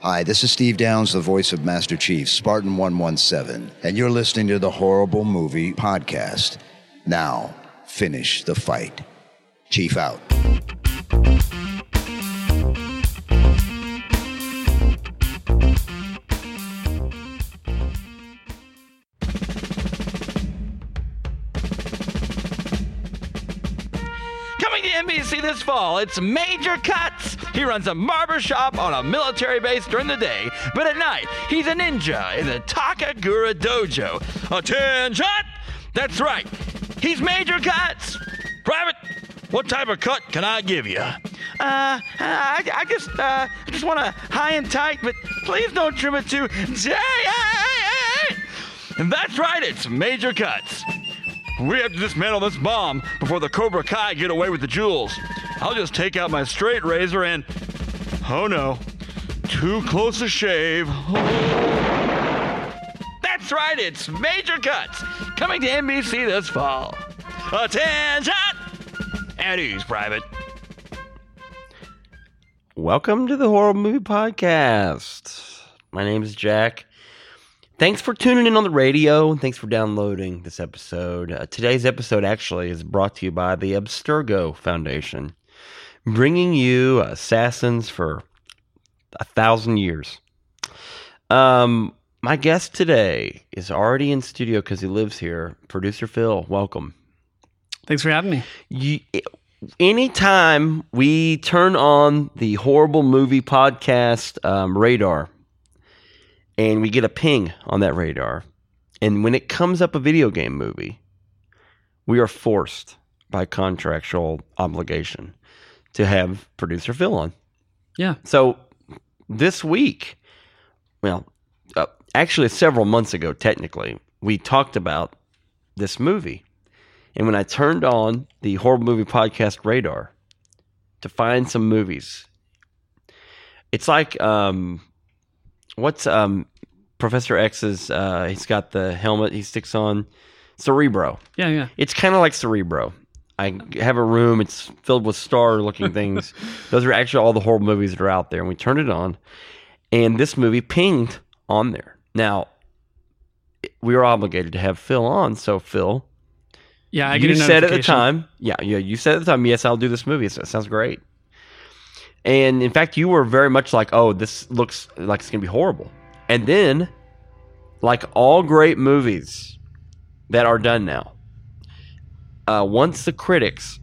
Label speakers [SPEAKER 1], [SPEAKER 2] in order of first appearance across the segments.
[SPEAKER 1] Hi, this is Steve Downes, the voice of Master Chief, Spartan 117, and you're listening to the Horrible Movie Podcast. Now, finish the fight. Chief out.
[SPEAKER 2] It's Major Cuts. He runs a barber shop on a military base during the day, but at night, he's a ninja in the Takagura Dojo. Attention! That's right, he's Major Cuts. Private, what type of cut can I give you? Uh, I, I just, uh, I just want a high and tight, but please don't trim it too tight. And that's right, it's Major Cuts. We have to dismantle this bomb before the Cobra Kai get away with the jewels. I'll just take out my straight razor and. Oh no. Too close a shave. That's right, it's Major Cuts coming to NBC this fall. Attention! At ease, Private.
[SPEAKER 3] Welcome to the Horror Movie Podcast. My name is Jack. Thanks for tuning in on the radio and thanks for downloading this episode. Uh, today's episode actually is brought to you by the Abstergo Foundation, bringing you assassins for a thousand years. Um, my guest today is already in studio because he lives here. Producer Phil, welcome.
[SPEAKER 4] Thanks for having me.
[SPEAKER 3] You, anytime we turn on the horrible movie podcast um, radar and we get a ping on that radar, and when it comes up a video game movie, we are forced by contractual obligation to have producer Phil on.
[SPEAKER 4] Yeah.
[SPEAKER 3] So this week, well, uh, actually several months ago, technically, we talked about this movie. And when I turned on the horror movie podcast radar to find some movies, it's like um, what's um, Professor X's? Uh, he's got the helmet he sticks on Cerebro.
[SPEAKER 4] Yeah, yeah.
[SPEAKER 3] It's kind of like Cerebro. I have a room. It's filled with star-looking things. Those are actually all the horror movies that are out there. And we turned it on, and this movie pinged on there. Now, we were obligated to have Phil on, so Phil,
[SPEAKER 4] Yeah, I get
[SPEAKER 3] you said at the time, yeah, yeah, you said at the time, yes, I'll do this movie. It sounds great. And in fact, you were very much like, oh, this looks like it's gonna be horrible. And then, like all great movies that are done now, uh, once the critics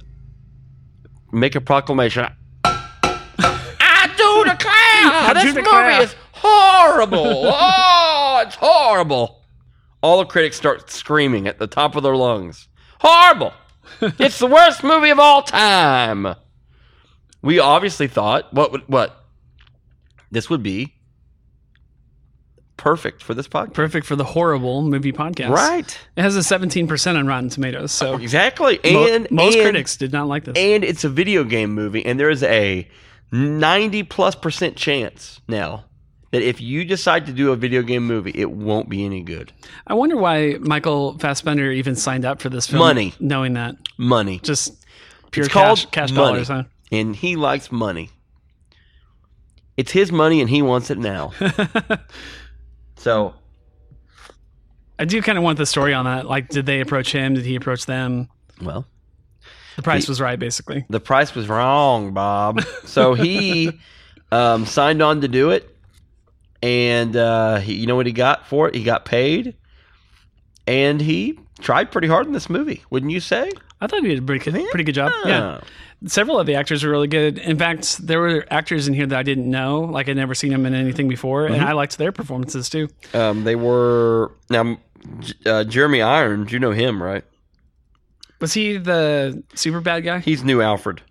[SPEAKER 3] make a proclamation, I do declare this movie
[SPEAKER 4] declare."
[SPEAKER 3] is horrible. oh, it's horrible. All the critics start screaming at the top of their lungs. Horrible. it's the worst movie of all time. We obviously thought what would what this would be perfect for this podcast.
[SPEAKER 4] Perfect for the horrible movie podcast.
[SPEAKER 3] Right.
[SPEAKER 4] It has a 17% on Rotten Tomatoes. So oh,
[SPEAKER 3] Exactly.
[SPEAKER 4] mo-
[SPEAKER 3] And
[SPEAKER 4] most
[SPEAKER 3] and-
[SPEAKER 4] critics did not like this.
[SPEAKER 3] and it's a video game movie and there's a 90 plus percent chance now that if you decide to do a video game movie it won't be any good
[SPEAKER 4] I wonder why Michael Fassbender even signed up for this film.
[SPEAKER 3] Money.
[SPEAKER 4] Knowing that.
[SPEAKER 3] money
[SPEAKER 4] Just pure
[SPEAKER 3] It's
[SPEAKER 4] cash, cash
[SPEAKER 3] money.
[SPEAKER 4] dollars, huh?
[SPEAKER 3] and he likes money it's his money and he wants it now so
[SPEAKER 4] I do kind of want the story on that. Like, did they approach him? Did he approach them?
[SPEAKER 3] well
[SPEAKER 4] The price
[SPEAKER 3] The-
[SPEAKER 4] was right, basically.
[SPEAKER 3] the price was wrong bob so he um, signed on to do it and uh, he, you know what he got for it he got paid and he tried pretty hard in this movie wouldn't you say
[SPEAKER 4] I thought he did a pretty good, pretty good job. Yeah. Several of the actors were really good. In fact, there were actors in here that I didn't know, like I'd never seen them in anything before, and I liked their performances too.
[SPEAKER 3] Um, they were now uh, Jeremy Irons. You know him, right?
[SPEAKER 4] Was he the super bad guy?
[SPEAKER 3] He's new Alfred.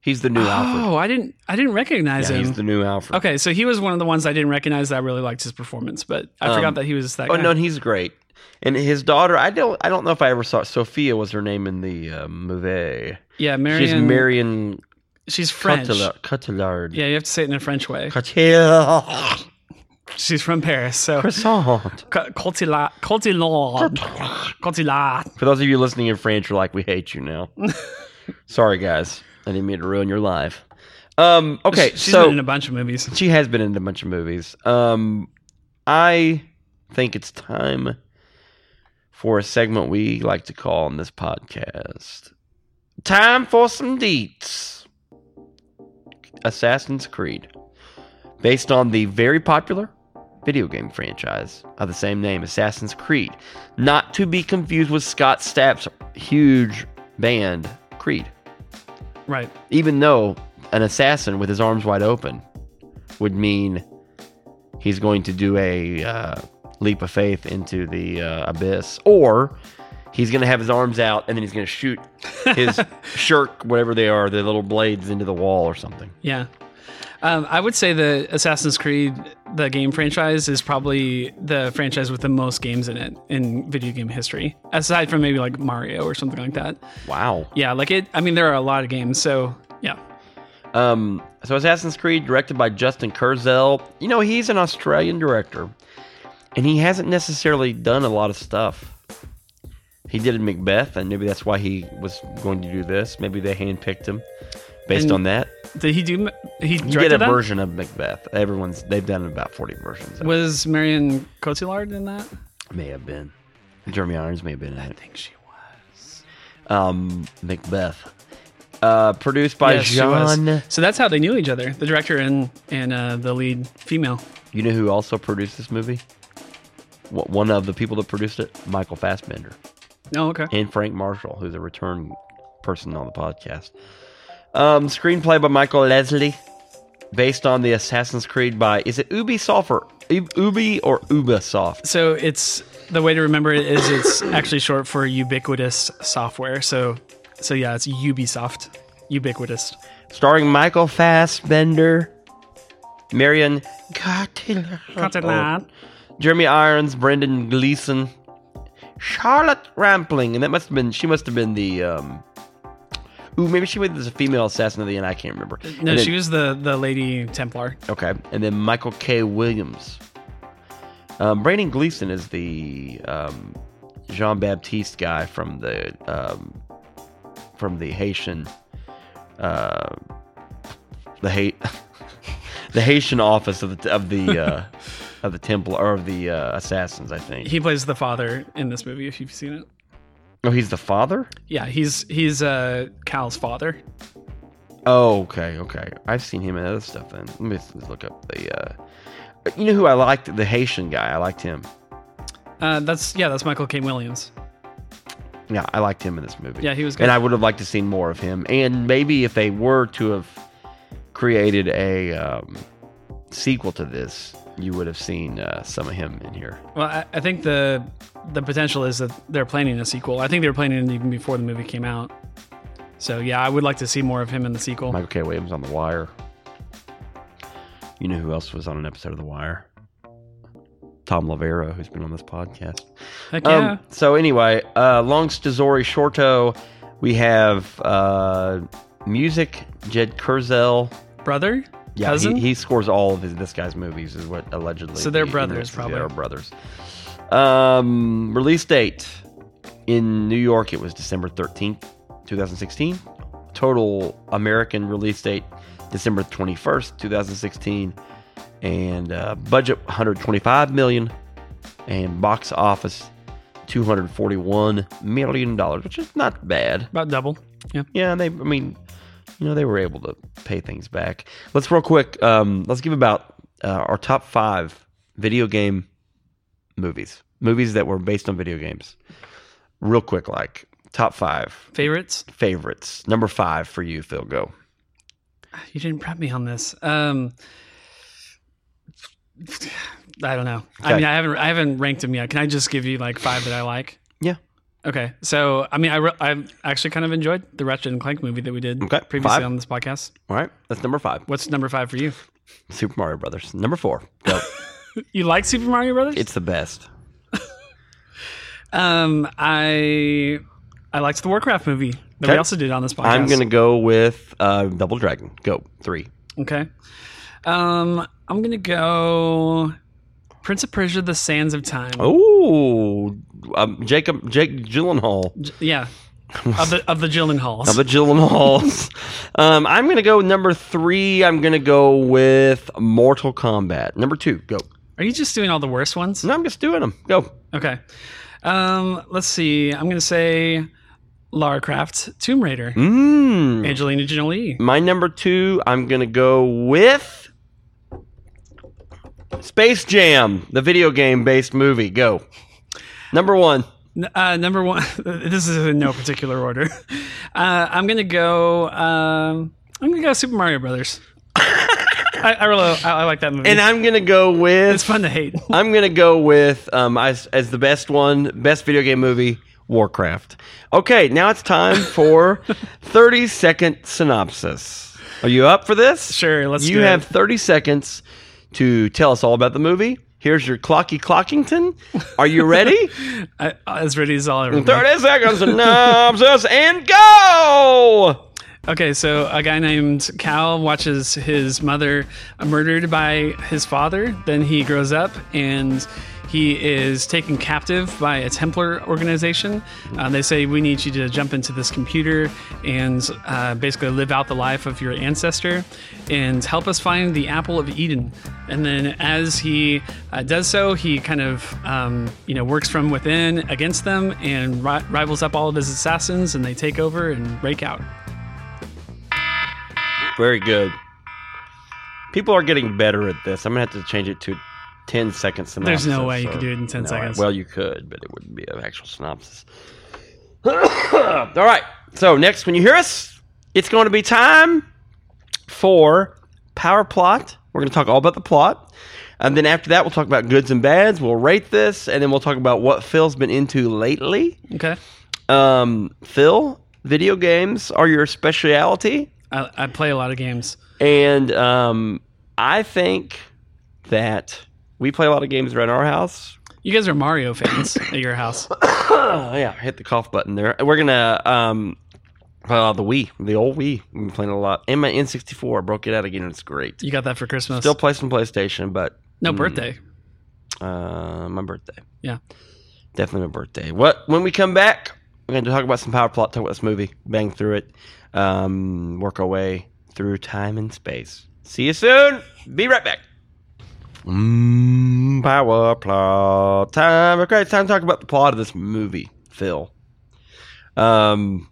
[SPEAKER 3] He's the new Alfred.
[SPEAKER 4] Oh, I didn't, I didn't recognize
[SPEAKER 3] Yeah,
[SPEAKER 4] him.
[SPEAKER 3] he's the new Alfred.
[SPEAKER 4] okay, so he was one of the ones I didn't recognize that I really liked his performance, but I
[SPEAKER 3] Um,
[SPEAKER 4] forgot that he was that guy.
[SPEAKER 3] Oh
[SPEAKER 4] guy.
[SPEAKER 3] no, he's great. And his daughter, I don't, I don't know if I ever saw Sophia was her name in the uh, movie.
[SPEAKER 4] yeah, Marion.
[SPEAKER 3] She's Marion
[SPEAKER 4] She's French.
[SPEAKER 3] Cotillard. Cotillard.
[SPEAKER 4] Yeah, you have to say it in a French way.
[SPEAKER 3] Cotillard.
[SPEAKER 4] She's from Paris, so
[SPEAKER 3] Croissant.
[SPEAKER 4] Co- Cotillard, Cotillard, Cotillard.
[SPEAKER 3] For those of you listening in French, you're like, we hate you now. Sorry, guys. I didn't mean to ruin your life. Um, okay,
[SPEAKER 4] she's
[SPEAKER 3] so
[SPEAKER 4] been in a bunch of movies.
[SPEAKER 3] she has been in a bunch of movies. Um, I think it's time for a segment we like to call on this podcast. Time for some deets. Assassin's Creed, based on the very popular video game franchise of the same name, Assassin's Creed, not to be confused with Scott Stapp's huge band Creed
[SPEAKER 4] Right.
[SPEAKER 3] even though an assassin with his arms wide open would mean he's going to do a uh, leap of faith into the uh, abyss, or he's going to have his arms out and then he's going to shoot his shirk, whatever they are, the little blades into the wall or something.
[SPEAKER 4] Yeah. Um, I would say the Assassin's Creed, the game franchise, is probably the franchise with the most games in it in video game history, aside from maybe like Mario or something like that.
[SPEAKER 3] Wow.
[SPEAKER 4] Yeah, like it. I mean, there are a lot of games, so yeah.
[SPEAKER 3] Um, so Assassin's Creed, directed by Justin Kurzel. You know, he's an Australian director, and he hasn't necessarily done a lot of stuff. He did it Macbeth, and maybe that's why he was going to do this. Maybe they handpicked him based
[SPEAKER 4] And
[SPEAKER 3] on that.
[SPEAKER 4] Did he do? He
[SPEAKER 3] He
[SPEAKER 4] directed
[SPEAKER 3] did a
[SPEAKER 4] that?
[SPEAKER 3] version of Macbeth. Everyone's they've done about forty versions. Of it.
[SPEAKER 4] Was Marion Cotillard in that?
[SPEAKER 3] May have been. Jeremy Irons may have been in
[SPEAKER 4] I think she was.
[SPEAKER 3] Um, Macbeth, uh, produced by
[SPEAKER 4] Yes.
[SPEAKER 3] Jean.
[SPEAKER 4] So that's how they knew each other. The director and and uh, the lead female.
[SPEAKER 3] You know who also produced this movie? One of the people that produced it, Michael Fassbender.
[SPEAKER 4] Oh, okay.
[SPEAKER 3] and Frank Marshall, who's a return person on the podcast. Um, screenplay by Michael Lesslie, based on the Assassin's Creed by is it Ubisoft or Ubi or Ubisoft?
[SPEAKER 4] So it's the way to remember it is it's actually short for ubiquitous software. So so yeah, it's Ubisoft. Ubiquitous.
[SPEAKER 3] Starring Michael Fassbender, Marion Cotillard, Jeremy Irons, Brendan Gleeson, Charlotte Rampling, and that must have been she must have been the um. Ooh, maybe she was a female assassin at the end. I can't remember.
[SPEAKER 4] No,
[SPEAKER 3] then-
[SPEAKER 4] she was the the lady Templar.
[SPEAKER 3] Okay, and then Michael K. Williams. Um, Brendan Gleeson is the um, Jean Baptiste guy from the um, from the Haitian, uh, the hate, the Haitian office of the of the uh, of the temple or of the uh, assassins. I think.
[SPEAKER 4] He plays the father in this movie. If you've seen it.
[SPEAKER 3] Oh, he's the father.
[SPEAKER 4] Yeah, he's he's uh Cal's father.
[SPEAKER 3] Oh, okay, okay. I've seen him in other stuff. Then let me just look up the. Uh, you know who I liked? The Haitian guy. I liked him.
[SPEAKER 4] Uh, that's yeah, that's Michael K. Williams.
[SPEAKER 3] Yeah, I liked him in this movie.
[SPEAKER 4] Yeah, he was good.
[SPEAKER 3] And I would have liked to seen more of him. And maybe if they were to have created a um, sequel to this, you would have seen uh, some of him in here.
[SPEAKER 4] Well, I, I think the the potential is that they're planning a sequel. I think they were planning it even before the movie came out. So yeah, I would like to see more of him in the sequel.
[SPEAKER 3] Michael K. Williams on The Wire. You know who else was on an episode of The Wire? Tom Lavera, who's been on this podcast.
[SPEAKER 4] Heck yeah.
[SPEAKER 3] Um, so anyway, uh, long story shorto, we have uh, music. Jed Kurzel.
[SPEAKER 4] Brother?
[SPEAKER 3] Yeah,
[SPEAKER 4] Cousin?
[SPEAKER 3] he, he scores all of his, this guy's movies, is what allegedly.
[SPEAKER 4] So they're
[SPEAKER 3] the
[SPEAKER 4] brothers, probably.
[SPEAKER 3] They are brothers. Um, release date in New York, it was December thirteenth, two thousand sixteen. Total American release date December twenty first, two thousand sixteen, and uh, budget one hundred twenty five million, and box office two hundred forty one million dollars, which is not bad.
[SPEAKER 4] About double. Yeah.
[SPEAKER 3] Yeah, they, I mean, you know, they were able to pay things back. Let's real quick. Um, let's give about uh, our top five video game movies, movies that were based on video games. Real quick, like top five
[SPEAKER 4] Favorites?
[SPEAKER 3] favorites. Number five for you, Phil. Go.
[SPEAKER 4] You didn't prep me on this. Um I don't know. I mean, I haven't I haven't ranked them yet. Can I just give you like five that I like?
[SPEAKER 3] Yeah.
[SPEAKER 4] Okay. So, I mean, I re- I actually kind of enjoyed the Ratchet and Clank movie that we did
[SPEAKER 3] Okay,
[SPEAKER 4] previously
[SPEAKER 3] five.
[SPEAKER 4] on this podcast.
[SPEAKER 3] All right, that's number five.
[SPEAKER 4] What's number five for you?
[SPEAKER 3] Super Mario Brothers. Number four. Go.
[SPEAKER 4] You like Super Mario Brothers?
[SPEAKER 3] it's the best.
[SPEAKER 4] um, I I liked the Warcraft movie that we
[SPEAKER 3] Okay.
[SPEAKER 4] also did on this podcast.
[SPEAKER 3] I'm gonna go with uh, Double Dragon. Go three.
[SPEAKER 4] Okay. Um, I'm gonna go Prince of Persia: The Sands of Time.
[SPEAKER 3] Oh, um, Jacob Jake Gyllenhaal.
[SPEAKER 4] J- Yeah. of the of the Gyllenhaals.
[SPEAKER 3] of the Gyllenhaals. um, I'm going to go with number three. I'm going to go with Mortal Kombat. Number two, go.
[SPEAKER 4] Are you just doing all the worst ones?
[SPEAKER 3] No, I'm just doing them. Go.
[SPEAKER 4] Okay. Um, let's see. I'm gonna say Lara Croft, Tomb Raider,
[SPEAKER 3] Mmm.
[SPEAKER 4] Angelina Jolie.
[SPEAKER 3] My number two, I'm going to go with Space Jam, the video game based movie. Go. Number one.
[SPEAKER 4] Uh, number one. This is in no particular order. Uh, I'm gonna go. Um, I'm gonna go Super Mario Brothers. I, I really I, I like that movie.
[SPEAKER 3] And I'm going to go with.
[SPEAKER 4] it's fun to hate.
[SPEAKER 3] I'm gonna go with um as as the best one, best video game movie, Warcraft. Okay, now it's time for 30 second synopsis. Are you up for this?
[SPEAKER 4] Sure, let's
[SPEAKER 3] You
[SPEAKER 4] do it.
[SPEAKER 3] have 30 seconds to tell us all about the movie. Here's your clocky clockington. Are you ready?
[SPEAKER 4] I, as ready as I'll ever.
[SPEAKER 3] 30 seconds synopsis and go.
[SPEAKER 4] Okay, so a guy named Cal watches his mother murdered by his father. Then he grows up and he is taken captive by a Templar organization. Uh, they say, We need you to jump into this computer and uh, basically live out the life of your ancestor and help us find the Apple of Eden. And then as he uh, does so, he kind of, um, you know, works from within against them and ri- rivals up all of his assassins and they take over and break out.
[SPEAKER 3] Very good. People are getting better at this. I'm gonna have to change it to 10 second synopsis.
[SPEAKER 4] There's no way you could do it in 10
[SPEAKER 3] No,
[SPEAKER 4] seconds.
[SPEAKER 3] Well, you could, but it wouldn't be an actual synopsis. All right. So next, when you hear us, it's going to be time for power plot. We're going to talk all about the plot. And then after that, we'll talk about goods and bads. We'll rate this, and then we'll talk about what Phil's been into lately.
[SPEAKER 4] Okay.
[SPEAKER 3] Um, Phil, video games are your specialty.
[SPEAKER 4] I, I play a lot of games.
[SPEAKER 3] And um, I think that we play a lot of games around our house.
[SPEAKER 4] You guys are Mario fans at your house.
[SPEAKER 3] Oh, yeah, hit the cough button there. We're gonna um, lot the Wii, the old Wii. We've been playing a lot. And my N64, I broke it out again. It's great.
[SPEAKER 4] You got that for Christmas.
[SPEAKER 3] Still play some PlayStation, but
[SPEAKER 4] no
[SPEAKER 3] mm,
[SPEAKER 4] birthday.
[SPEAKER 3] Uh, my birthday.
[SPEAKER 4] Yeah.
[SPEAKER 3] Definitely my birthday. What? When we come back, we're going to talk about some power plot, talk about this movie, bang through it, um, work our way through time and space. See you soon. Be right back. Mm, power plot time. Okay, it's time to talk about the plot of this movie, Phil. Um,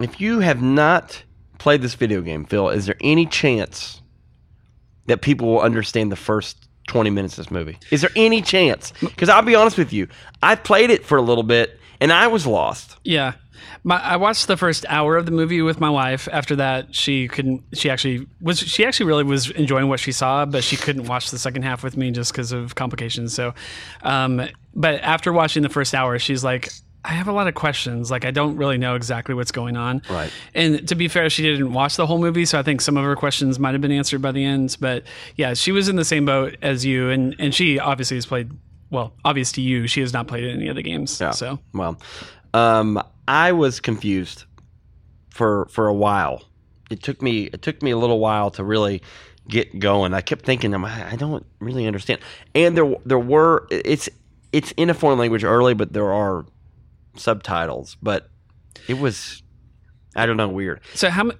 [SPEAKER 3] if you have not played this video game, Phil, is there any chance that people will understand the first 20 minutes of this movie? Is there any chance? Because I'll be honest with you, I played it for a little bit and I was lost.
[SPEAKER 4] Yeah. My, I watched the first hour of the movie with my wife. After that, she couldn't. She actually was. She actually really was enjoying what she saw, but she couldn't watch the second half with me just because of complications. So, um, but after watching the first hour, she's like, "I have a lot of questions. Like, I don't really know exactly what's going on."
[SPEAKER 3] Right.
[SPEAKER 4] And to be fair, she didn't watch the whole movie, so I think some of her questions might have been answered by the end. But yeah, she was in the same boat as you, and and she obviously has played. Well, obvious to you, she has not played any of the games.
[SPEAKER 3] Yeah.
[SPEAKER 4] So
[SPEAKER 3] Well, um, I was confused for for a while. It took me it took me a little while to really get going. I kept thinking, "Am I I don't really understand. And there there were it's it's in a foreign language early, but there are subtitles. But it was I don't know weird.
[SPEAKER 4] So how?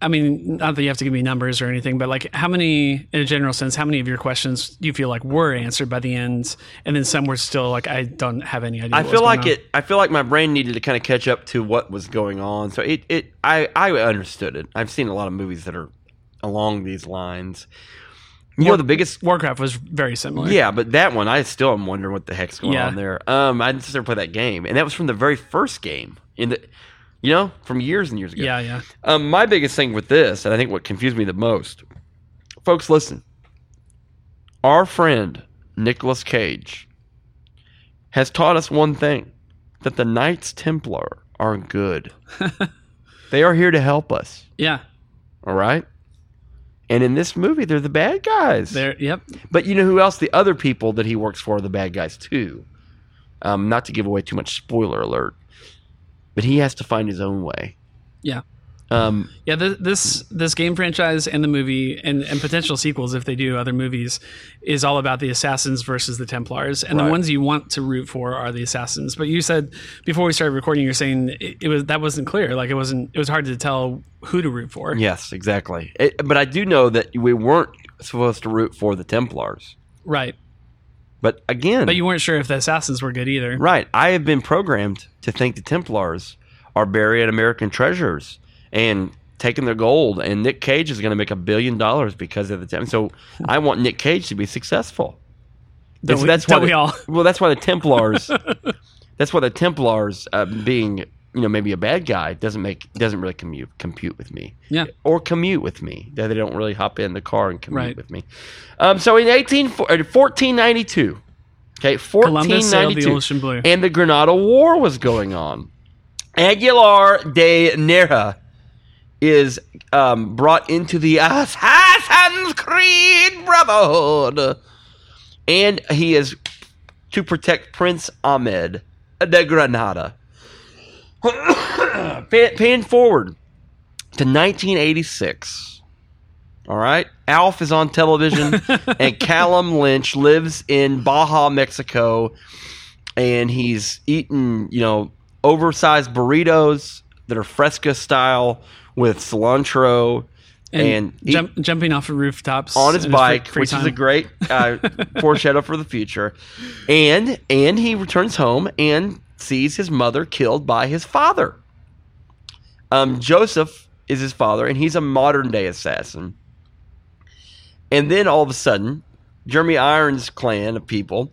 [SPEAKER 4] I mean, not that you have to give me numbers or anything, but like, how many, in a general sense, how many of your questions do you feel like were answered by the end, and then some were still like, I don't have any idea.
[SPEAKER 3] I feel like
[SPEAKER 4] on?
[SPEAKER 3] it. I feel like my brain needed to kind of catch up to what was going on. So it. It. I. I understood it. I've seen a lot of movies that are along these lines. You know, the biggest.
[SPEAKER 4] Warcraft was very similar.
[SPEAKER 3] Yeah, but that one, I still am wondering what the heck's going
[SPEAKER 4] Yeah.
[SPEAKER 3] on there. Um, I just never played that game, and that was from the very first game in the, you know, from years and years ago.
[SPEAKER 4] yeah, yeah.
[SPEAKER 3] Um, my biggest thing with this, and I think what confused me the most, folks, listen. Our friend Nicolas Cage has taught us one thing: that the Knights Templar are good. they are here to help us.
[SPEAKER 4] Yeah,
[SPEAKER 3] All right. And in this movie, they're the bad guys.
[SPEAKER 4] there. Yep.
[SPEAKER 3] But you know who else? The other people that he works for are the bad guys too. Um, not to give away too much spoiler alert, but he has to find his own way.
[SPEAKER 4] Yeah.
[SPEAKER 3] Um,
[SPEAKER 4] Yeah, th- this this game franchise and the movie and, and potential sequels if they do other movies is all about the assassins versus the Templars, and
[SPEAKER 3] Right.
[SPEAKER 4] the ones you want to root for are the assassins. But you said before we started recording, you're saying it, it was that wasn't clear. Like it wasn't. It was hard to tell who to root for.
[SPEAKER 3] yes, exactly. It, but I do know that we weren't supposed to root for the Templars.
[SPEAKER 4] Right.
[SPEAKER 3] But again,
[SPEAKER 4] But you weren't sure if the assassins were good either.
[SPEAKER 3] right? I have been programmed to think the Templars are buried American treasures and taking their gold, and Nick Cage is going to make a billion dollars because of the Tem- So I want Nick Cage to be successful.
[SPEAKER 4] Don't we-
[SPEAKER 3] that's why
[SPEAKER 4] don't we all?
[SPEAKER 3] Well, that's why the Templars. that's why the Templars uh, being you know maybe a bad guy doesn't make doesn't really commute compute with me.
[SPEAKER 4] Yeah.
[SPEAKER 3] Or commute with me. That they don't really hop in the car and commute
[SPEAKER 4] Right.
[SPEAKER 3] with me. Um, so in 18, uh, 1492, okay,
[SPEAKER 4] Columbus sailed the
[SPEAKER 3] 1492,
[SPEAKER 4] ocean blue.
[SPEAKER 3] and the Granada War was going on. Aguilar de Nerha is um, brought into the Assassin's Creed Brotherhood, and he is to protect Prince Ahmed de Granada. Pan, forward to 1986. All right, Alf is on television, and Callum Lynch lives in Baja, Mexico, and he's eating, you know, oversized burritos that are fresca style with cilantro and, eat-
[SPEAKER 4] jump, jumping off of rooftops
[SPEAKER 3] on his
[SPEAKER 4] free-
[SPEAKER 3] bike,
[SPEAKER 4] free
[SPEAKER 3] which is a great uh, foreshadow for the future. And and he returns home and sees his mother killed by his father. Um, Joseph is his father, and he's a modern day assassin. And then all of a sudden, Jeremy Irons' clan of people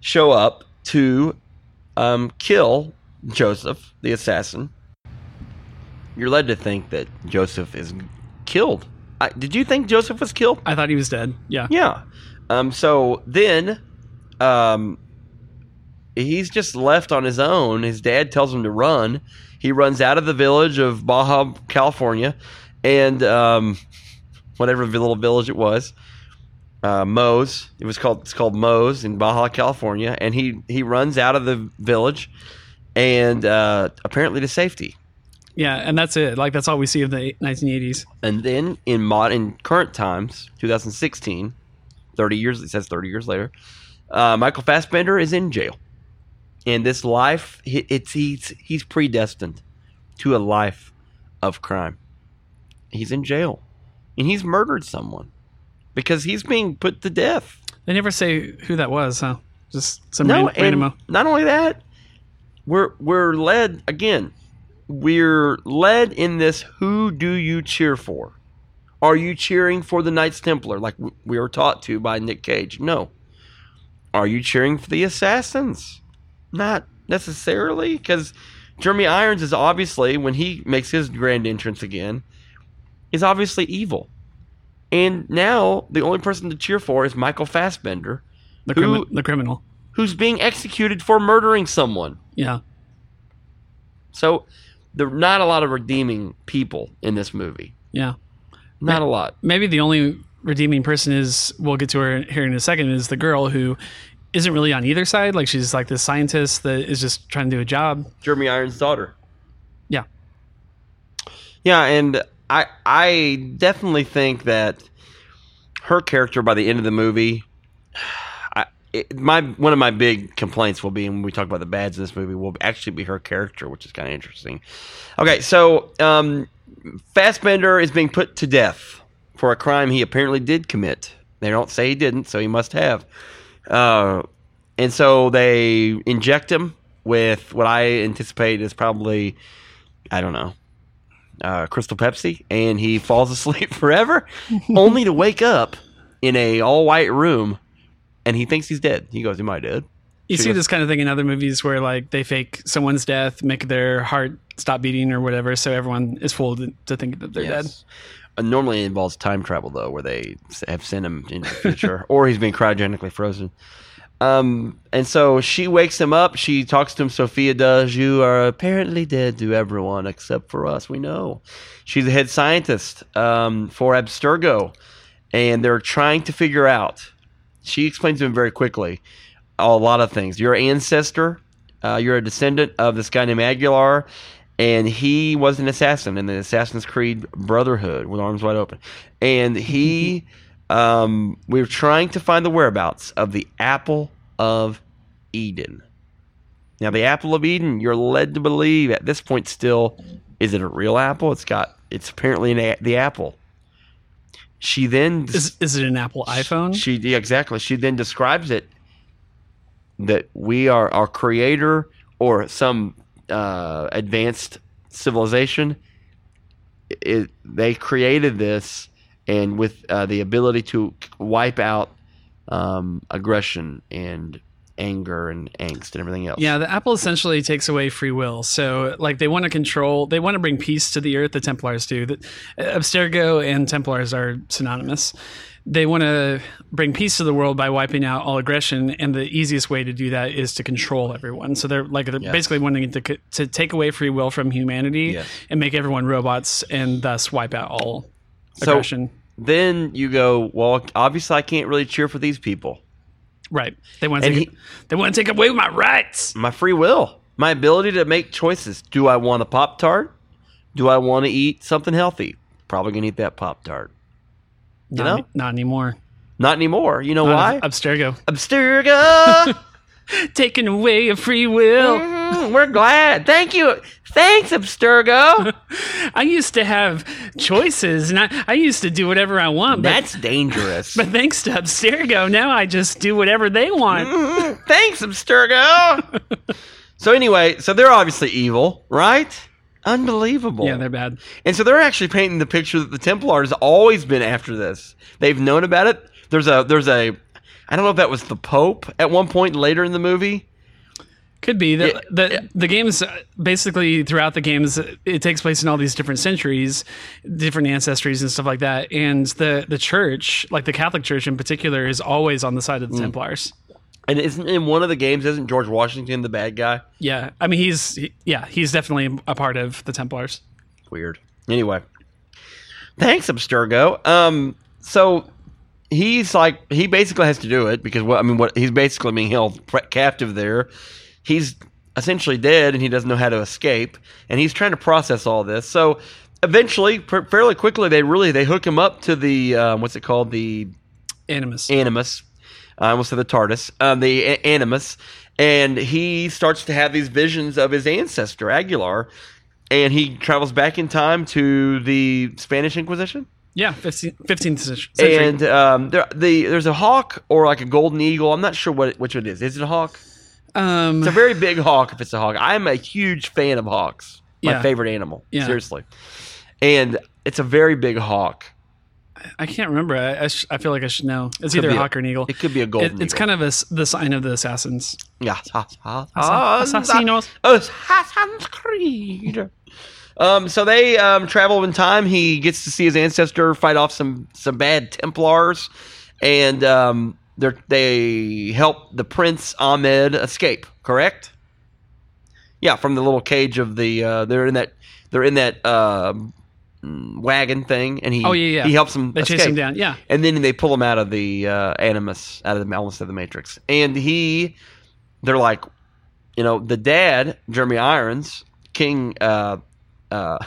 [SPEAKER 3] show up to um, kill Joseph, the assassin. You're led to think that Joseph is killed. I, did you think Joseph was killed?
[SPEAKER 4] I thought he was dead. Yeah.
[SPEAKER 3] Yeah. Um, so then um, he's just left on his own. His dad tells him to run. He runs out of the village of Baja, California, and um, whatever little village it was, uh, Mose. It was called it's called Mose in Baja, California, and he he runs out of the village, and uh, apparently to safety.
[SPEAKER 4] Yeah, and that's it. Like that's all we see of the 1980s.
[SPEAKER 3] And then in mod in current times, 2016, 30 years it says 30 years later, uh, Michael Fassbender is in jail. And this life, it's he's he's predestined to a life of crime. He's in jail, and he's murdered someone because he's being put to death.
[SPEAKER 4] They never say who that was, huh? Just some
[SPEAKER 3] No,
[SPEAKER 4] ran- random.
[SPEAKER 3] and not only that, we're we're led again. We're led in this. Who do you cheer for? Are you cheering for the Knights Templar, like we were taught to by Nick Cage? No. Are you cheering for the assassins? Not necessarily, because Jeremy Irons is obviously, when he makes his grand entrance again, is obviously evil. And now the only person to cheer for is Michael Fassbender,
[SPEAKER 4] the,
[SPEAKER 3] who-
[SPEAKER 4] crimi- the criminal.
[SPEAKER 3] who's being executed for murdering someone.
[SPEAKER 4] Yeah.
[SPEAKER 3] So there are not a lot of redeeming people in this movie.
[SPEAKER 4] Yeah.
[SPEAKER 3] Not a lot.
[SPEAKER 4] Maybe the only redeeming person is we'll get to her here in a second is the girl who isn't really on either side. Like she's like this scientist that is just trying to do a job.
[SPEAKER 3] Jeremy Irons' daughter.
[SPEAKER 4] Yeah.
[SPEAKER 3] Yeah, and I I definitely think that her character by the end of the movie, I, it, my one of my big complaints will be when we talk about the bads in this movie will actually be her character, which is kind of interesting. Okay, so um, Fassbender is being put to death for a crime he apparently did commit. They don't say he didn't, so he must have. Uh, and so they inject him with what I anticipate is probably, I don't know, uh, Crystal Pepsi, and he falls asleep forever, only to wake up in a all white room, and he thinks he's dead. He goes, "Am I dead?"
[SPEAKER 4] You
[SPEAKER 3] She
[SPEAKER 4] see
[SPEAKER 3] goes-
[SPEAKER 4] this kind of thing in other movies where like they fake someone's death, make their heart stop beating or whatever, so everyone is fooled to think that they're dead.
[SPEAKER 3] Uh, normally involves time travel though, where they have sent him into the future, or he's been cryogenically frozen. Um, and so she wakes him up. She talks to him. Sophia does. You are apparently dead to everyone except for us. We know. She's the head scientist um, for Abstergo, and they're trying to figure out. She explains to him very quickly a lot of things. Your ancestor, uh, you're a descendant of this guy named Aguilar, and he was an assassin in the Assassin's Creed Brotherhood with arms wide open, and he. Um, we were trying to find the whereabouts of the Apple of Eden. Now, the Apple of Eden, you're led to believe at this point still, is it a real apple? It's got, it's apparently an a- the apple. She then
[SPEAKER 4] Is is it an Apple iPhone?
[SPEAKER 3] she yeah, exactly. She then describes it that we are our creator or some uh, advanced civilization. It, they created this, and with uh, the ability to wipe out um, aggression and anger and angst and everything else.
[SPEAKER 4] Yeah, the Apple essentially takes away free will. So, like, they want to control, they want to bring peace to the earth. The Templars do. The, Abstergo and Templars are synonymous. They want to bring peace to the world by wiping out all aggression, and the easiest way to do that is to control everyone. So they're like they're
[SPEAKER 3] Yes.
[SPEAKER 4] basically wanting to to take away free will from humanity
[SPEAKER 3] Yes.
[SPEAKER 4] and make everyone robots, and thus wipe out all
[SPEAKER 3] So-
[SPEAKER 4] aggression.
[SPEAKER 3] Then you go, well, obviously I can't really cheer for these people.
[SPEAKER 4] right? They want to take, they want to take away my rights.
[SPEAKER 3] my free will, my ability to make choices. Do I want a Pop Tart? Do I want to eat something healthy? Probably gonna eat that Pop Tart. You
[SPEAKER 4] Not,
[SPEAKER 3] know?
[SPEAKER 4] not anymore.
[SPEAKER 3] Not anymore. You know
[SPEAKER 4] Not
[SPEAKER 3] why?
[SPEAKER 4] Abstergo
[SPEAKER 3] Abstergo.
[SPEAKER 4] taking away a free will.
[SPEAKER 3] Mm, We're glad. Thank you. Thanks, Abstergo.
[SPEAKER 4] I used to have choices, and I, I used to do whatever I want. But,
[SPEAKER 3] That's dangerous.
[SPEAKER 4] but thanks to Abstergo, now I just do whatever they want.
[SPEAKER 3] Mm, Thanks, Abstergo. so anyway, so they're obviously evil, right? Unbelievable.
[SPEAKER 4] Yeah, they're bad.
[SPEAKER 3] And so they're actually painting the picture that the Templars always been after this. They've known about it. There's a there's a I don't know if that was the Pope at one point later in the movie.
[SPEAKER 4] Could be the the, the games basically throughout the games it takes place in all these different centuries, different ancestries and stuff like that. And the the church, like the Catholic Church in particular, is always on the side
[SPEAKER 3] Mm.
[SPEAKER 4] of the Templars.
[SPEAKER 3] And isn't in one of the games isn't George Washington the bad guy?
[SPEAKER 4] Yeah, I mean he's he- yeah he's definitely a part of the Templars.
[SPEAKER 3] Weird. Anyway, thanks, Abstergo. Um, so he's like he basically has to do it because what I mean, what he's basically being held captive there. He's essentially dead, and he doesn't know how to escape, and he's trying to process all this. So eventually, pr- fairly quickly, they really they hook him up to the um, what's it called the
[SPEAKER 4] Animus.
[SPEAKER 3] Animus. I almost said the TARDIS. Um, the A- Animus, and he starts to have these visions of his ancestor Aguilar, and he travels back in time to the Spanish Inquisition.
[SPEAKER 4] yeah, 15th, 15th century.
[SPEAKER 3] And um, there, the there's a hawk or like a golden eagle. I'm not sure what which it is. Is it a hawk?
[SPEAKER 4] um,
[SPEAKER 3] It's a very big hawk. If it's a hawk, I'm a huge fan of hawks. My
[SPEAKER 4] Yeah.
[SPEAKER 3] favorite animal.
[SPEAKER 4] Yeah.
[SPEAKER 3] Seriously, and it's a very big hawk.
[SPEAKER 4] I can't remember. I, I, sh- I feel like I should know. It's
[SPEAKER 3] Could
[SPEAKER 4] either a
[SPEAKER 3] a-
[SPEAKER 4] hawk or an eagle.
[SPEAKER 3] It could be a golden.
[SPEAKER 4] It, it's
[SPEAKER 3] eagle.
[SPEAKER 4] kind of a the sign of the assassins.
[SPEAKER 3] Yeah. Ha- ha-
[SPEAKER 4] Assa- Assassinos.
[SPEAKER 3] Assassin's Creed. Um, so they um, travel in time. He gets to see his ancestor fight off some some bad Templars, and um, they they help the Prince Ahmed escape. Correct? Yeah, from the little cage of the. Uh, they're in that. They're in that uh, wagon thing, and he.
[SPEAKER 4] Oh, yeah, yeah.
[SPEAKER 3] He helps them.
[SPEAKER 4] They
[SPEAKER 3] escape.
[SPEAKER 4] chase him down. Yeah.
[SPEAKER 3] And then they pull him out of the uh, Animus, out of the almost of the Matrix. And he, they're like, you know, the dad, Jeremy Irons, king, uh, uh,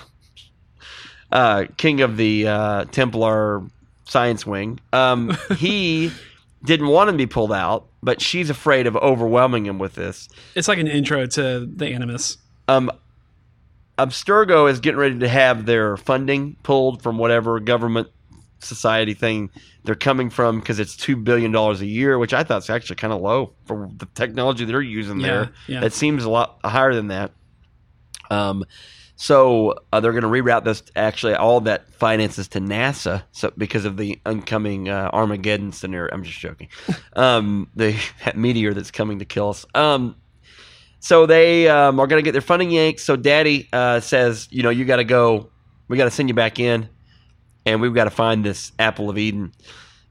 [SPEAKER 3] uh, king of the uh, Templar science wing, um, he didn't want him to be pulled out, but she's afraid of overwhelming him with this.
[SPEAKER 4] It's like an intro to the Animus.
[SPEAKER 3] Um, Abstergo is getting ready to have their funding pulled from whatever government society thing they're coming from because it's two billion dollars a year, which I thought is actually kind of low for the technology they're using
[SPEAKER 4] Yeah,
[SPEAKER 3] there.
[SPEAKER 4] yeah.
[SPEAKER 3] It seems a lot higher than that. Um, so uh, they're going to reroute this actually all that finances to NASA, so because of the oncoming uh, Armageddon scenario. I'm just joking. um, the that meteor that's coming to kill us. Um, so they um, are going to get their funding yanked. So Daddy uh, says, you know, you got to go. We got to send you back in, and we've got to find this apple of Eden.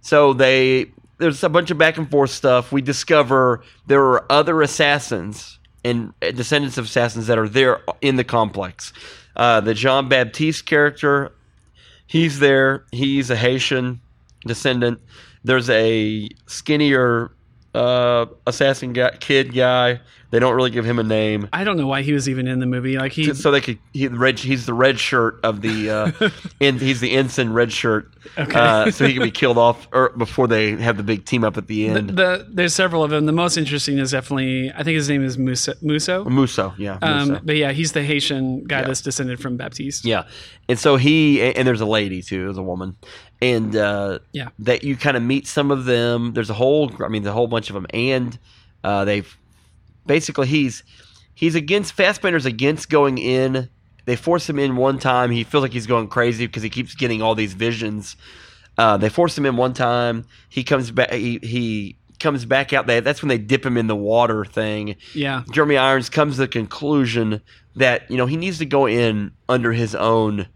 [SPEAKER 3] So they there's a bunch of back and forth stuff. We discover there are other assassins and descendants of assassins that are there in the complex. Uh, the Jean Baptiste character, he's there. He's a Haitian descendant. There's a skinnier uh, assassin guy, kid guy. They don't really give him a name,
[SPEAKER 4] I don't know why he was even in the movie. Like he,
[SPEAKER 3] so they could. He, red, he's the red shirt of the. Uh, in, he's the ensign red shirt.
[SPEAKER 4] Okay.
[SPEAKER 3] Uh, so he can be killed off or before they have the big team up at the
[SPEAKER 4] the,
[SPEAKER 3] end.
[SPEAKER 4] the there's several of them. The most interesting is definitely I think his name is Muso. Muso.
[SPEAKER 3] Musso, yeah.
[SPEAKER 4] Um, but yeah, he's the Haitian guy that's descended from Baptiste.
[SPEAKER 3] Yeah, and so he and there's a lady too, there's a woman, and uh,
[SPEAKER 4] Yeah.
[SPEAKER 3] that you kind of meet some of them. There's a whole, I mean, the whole bunch of them, and uh, they've basically he's he's against Fassbender's against going in. They force him in one time. He feels like he's going crazy because he keeps getting all these visions. Uh, they force him in one time. He comes back. He, he comes back out. They, that's when they dip him in the water thing.
[SPEAKER 4] Yeah.
[SPEAKER 3] Jeremy Irons comes to the conclusion that you know he needs to go in under his own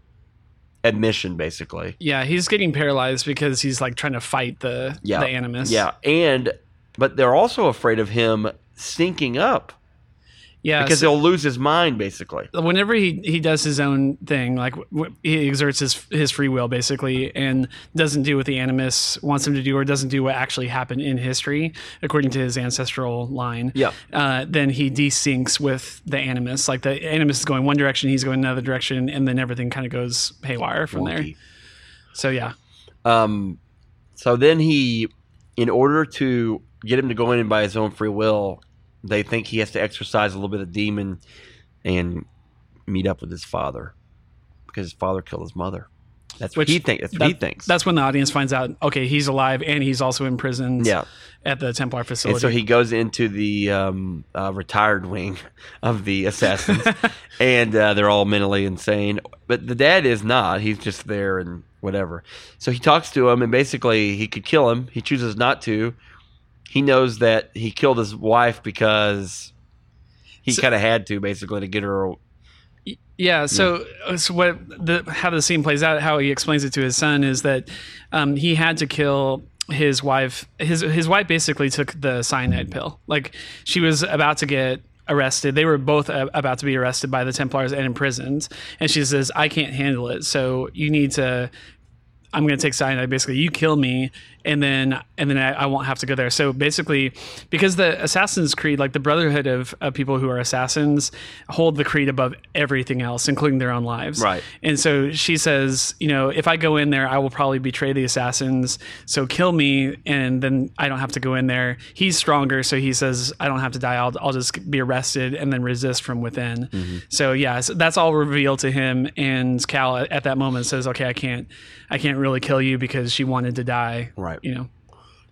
[SPEAKER 3] admission, basically.
[SPEAKER 4] Yeah, he's getting paralyzed because he's like trying to fight the
[SPEAKER 3] Yeah,
[SPEAKER 4] the animus.
[SPEAKER 3] Yeah, and but they're also afraid of him stinking up
[SPEAKER 4] yeah.
[SPEAKER 3] because
[SPEAKER 4] so
[SPEAKER 3] he'll lose his mind, basically.
[SPEAKER 4] whenever he he does his own thing, like w- he exerts his his free will basically, and doesn't do what the animus wants him to do, or doesn't do what actually happened in history according to his ancestral line.
[SPEAKER 3] Yeah.
[SPEAKER 4] Uh, then he desyncs with the animus. Like the animus is going one direction, he's going another direction, and then everything kind of goes haywire from there. So yeah.
[SPEAKER 3] Um, so then he, in order to get him to go in by his own free will, they think he has to exercise a little bit of demon and meet up with his father because his father killed his mother. That's what he thinks. That's what
[SPEAKER 4] That-
[SPEAKER 3] he thinks.
[SPEAKER 4] That's when the audience finds out. Okay, he's alive, and he's also imprisoned.
[SPEAKER 3] yeah.
[SPEAKER 4] At the Templar facility.
[SPEAKER 3] And so he goes into the um, uh, retired wing of the assassins, and uh, they're all mentally insane. But the dad is not. He's just there and whatever. So he talks to him, and basically he could kill him. He chooses not to. He knows that he killed his wife because he
[SPEAKER 4] So-
[SPEAKER 3] kind of had to, basically, to get her.
[SPEAKER 4] Yeah. So, so what the how the scene plays out, how he explains it to his son is that um, he had to kill his wife. His his wife basically took the cyanide pill. Like she was about to get arrested. They were both uh, about to be arrested by the Templars and imprisoned. And she says, "I can't handle it. So you need to." I'm going to take cyanide. Basically, you kill me, and then and then I, I won't have to go there. So basically, because the Assassin's Creed, like the Brotherhood of, of people who are assassins, hold the creed above everything else, including their own lives.
[SPEAKER 3] Right.
[SPEAKER 4] And so she says, you know, if I go in there, I will probably betray the assassins. So kill me, and then I don't have to go in there. He's stronger, so he says I don't have to die. I'll I'll just be arrested and then resist from within.
[SPEAKER 3] Mm-hmm.
[SPEAKER 4] So yeah, so that's all revealed to him. And Cal at, at that moment says, okay, I can't, I can't really kill you because she wanted to die.
[SPEAKER 3] Right.
[SPEAKER 4] You know.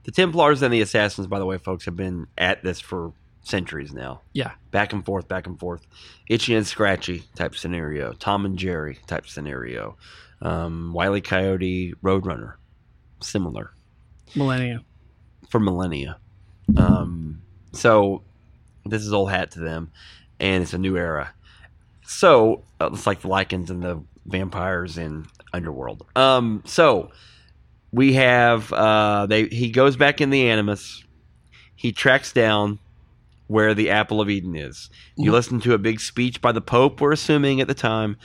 [SPEAKER 3] The Templars and the Assassins, by the way, folks, have been at this for centuries now.
[SPEAKER 4] Yeah.
[SPEAKER 3] back and forth, back and forth. Itchy and Scratchy type scenario. Tom and Jerry type scenario. Um, Wiley Coyote, Roadrunner, similar
[SPEAKER 4] Millennia.
[SPEAKER 3] for millennia. Um, so this is old hat to them, and it's a new era. So uh, it's like the lycans and the vampires in Underworld. Um, so we have uh, they he goes back in the Animus. He tracks down where the Apple of Eden is. You listen to a big speech by the Pope. We're assuming at the time,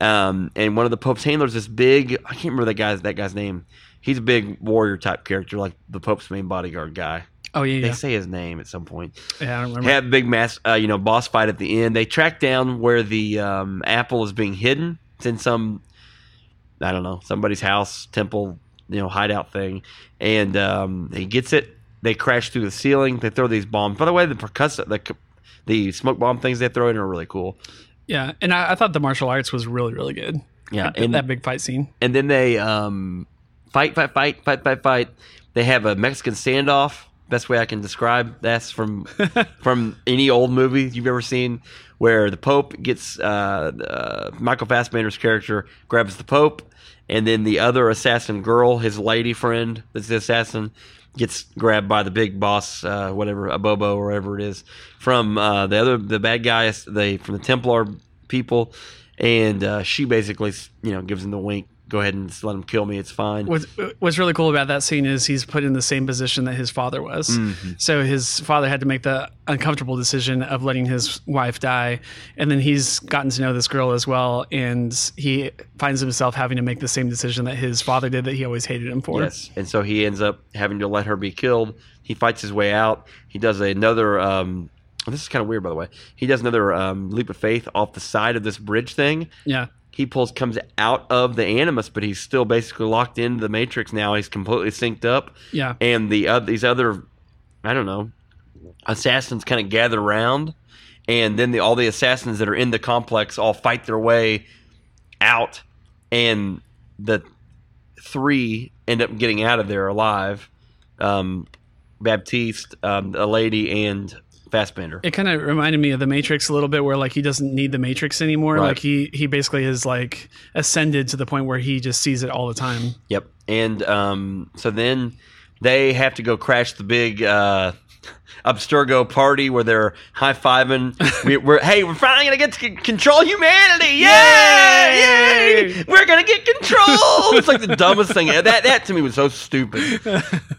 [SPEAKER 3] um, and one of the Pope's handlers, this big I can't remember that guy's that guy's name. He's a big warrior type character, like the Pope's main bodyguard guy.
[SPEAKER 4] Oh yeah,
[SPEAKER 3] They
[SPEAKER 4] yeah.
[SPEAKER 3] say his name at some point.
[SPEAKER 4] yeah I don't remember.
[SPEAKER 3] Have a big mass, uh, you know, boss fight at the end. They track down where the um, apple is being hidden. It's in some, I don't know, somebody's house, temple, you know, hideout thing, and um, he gets it. They crash through the ceiling. They throw these bombs. By the way, the percussive, the the smoke bomb things they throw in are really cool.
[SPEAKER 4] Yeah, and I, I thought the martial arts was really, really good.
[SPEAKER 3] Yeah,
[SPEAKER 4] That-
[SPEAKER 3] and
[SPEAKER 4] that big fight scene.
[SPEAKER 3] and then they um, fight, fight, fight, fight, fight, fight. They have a Mexican standoff. Best way I can describe that's from from any old movie you've ever seen, where the Pope gets uh, uh, Michael Fassbender's character grabs the Pope, and then the other assassin girl, his lady friend, that's the assassin, gets grabbed by the big boss, uh, whatever, a Bobo or whatever it is, from uh, the other the bad guys, they from the Templar people, and uh, she basically you know gives him the wink go ahead and let him kill me. It's fine.
[SPEAKER 4] What's, what's really cool about that scene is he's put in the same position that his father was.
[SPEAKER 3] Mm-hmm.
[SPEAKER 4] So his father had to make the uncomfortable decision of letting his wife die, and then he's gotten to know this girl as well, and he finds himself having to make the same decision that his father did that he always hated him for.
[SPEAKER 3] Yes, and so he ends up having to let her be killed. He fights his way out. He does another. Um, this is kind of weird, by the way. He does another um, leap of faith off the side of this bridge thing.
[SPEAKER 4] Yeah.
[SPEAKER 3] He pulls, comes out of the animus, but he's still basically locked into the matrix now. He's completely synced up,
[SPEAKER 4] Yeah.
[SPEAKER 3] and the uh, these other, I don't know, assassins kind of gather around, and then the, all the assassins that are in the complex all fight their way out, and the three end up getting out of there alive. Um, Baptiste, um, a lady, and Fassbender.
[SPEAKER 4] It kind of reminded me of the Matrix a little bit, where like he doesn't need the Matrix anymore.
[SPEAKER 3] Right.
[SPEAKER 4] Like he he basically is like ascended to the point where he just sees it all the time.
[SPEAKER 3] Yep. And um, so then they have to go crash the big uh, Abstergo party where they're high fiving. we, we're hey, we're finally gonna get to c- control humanity! Yay! Yay! We're gonna get control. it's like the dumbest thing. That that to me was so stupid.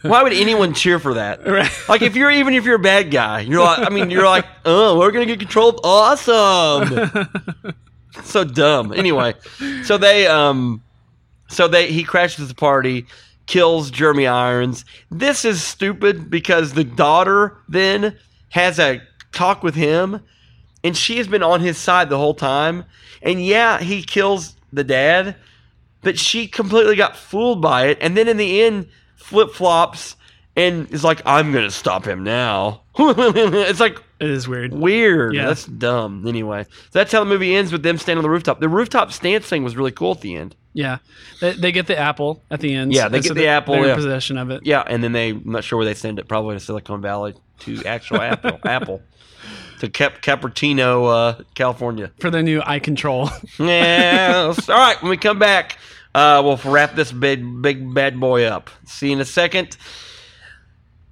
[SPEAKER 3] Why would anyone cheer for that?
[SPEAKER 4] Right.
[SPEAKER 3] Like if you're even if you're a bad guy, you're like I mean you're like oh we're gonna get controlled. Awesome. so dumb. Anyway, so they um so they he crashes the party, kills Jeremy Irons. This is stupid because the daughter then has a talk with him and she has been on his side the whole time. And yeah, he kills the dad, but she completely got fooled by it and then in the end flip flops and is like I'm going to stop him now. it's like
[SPEAKER 4] It is weird.
[SPEAKER 3] weird.
[SPEAKER 4] Yeah.
[SPEAKER 3] That's dumb. Anyway, so that's how the movie ends with them standing on the rooftop. The rooftop stance thing was really cool at the end.
[SPEAKER 4] Yeah, they, they get the apple at the end.
[SPEAKER 3] Yeah, they
[SPEAKER 4] So
[SPEAKER 3] get the
[SPEAKER 4] they're-
[SPEAKER 3] apple,
[SPEAKER 4] They're
[SPEAKER 3] yeah.
[SPEAKER 4] in possession of it.
[SPEAKER 3] Yeah, and then they, I'm not sure where they send it, probably to Silicon Valley to actual Apple, Apple, to Cap- Cupertino, uh, California.
[SPEAKER 4] For the new eye control.
[SPEAKER 3] yeah. All right, when we come back, uh, we'll wrap this big, big bad boy up. See you in a second.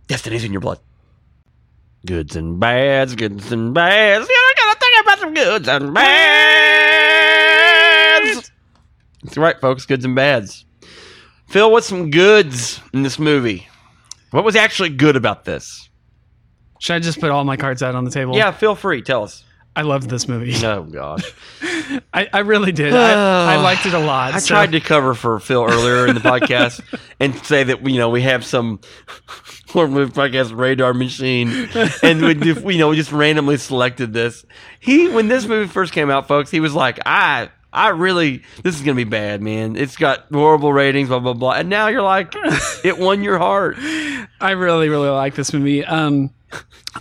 [SPEAKER 3] Destiny's in your blood. Goods and bads, goods and bads. Yeah, I gotta think about some goods and bads. That's right, folks. Goods and bads. Phil, what's some goods in this movie? What was actually good about this?
[SPEAKER 4] Should I just put all my cards out on the table?
[SPEAKER 3] Yeah, feel free. Tell us.
[SPEAKER 4] I loved this movie.
[SPEAKER 3] No, gosh.
[SPEAKER 4] I, I really did. I, I liked it a lot.
[SPEAKER 3] I
[SPEAKER 4] so-
[SPEAKER 3] tried to cover for Phil earlier in the podcast and say that you know we have some horror movie podcast radar machine, and we you know we just randomly selected this. He when this movie first came out, folks, he was like, I. I really, this is gonna be bad, man. It's got horrible ratings, blah blah blah. And now you're like, it won your heart.
[SPEAKER 4] I really, really like this movie. Um,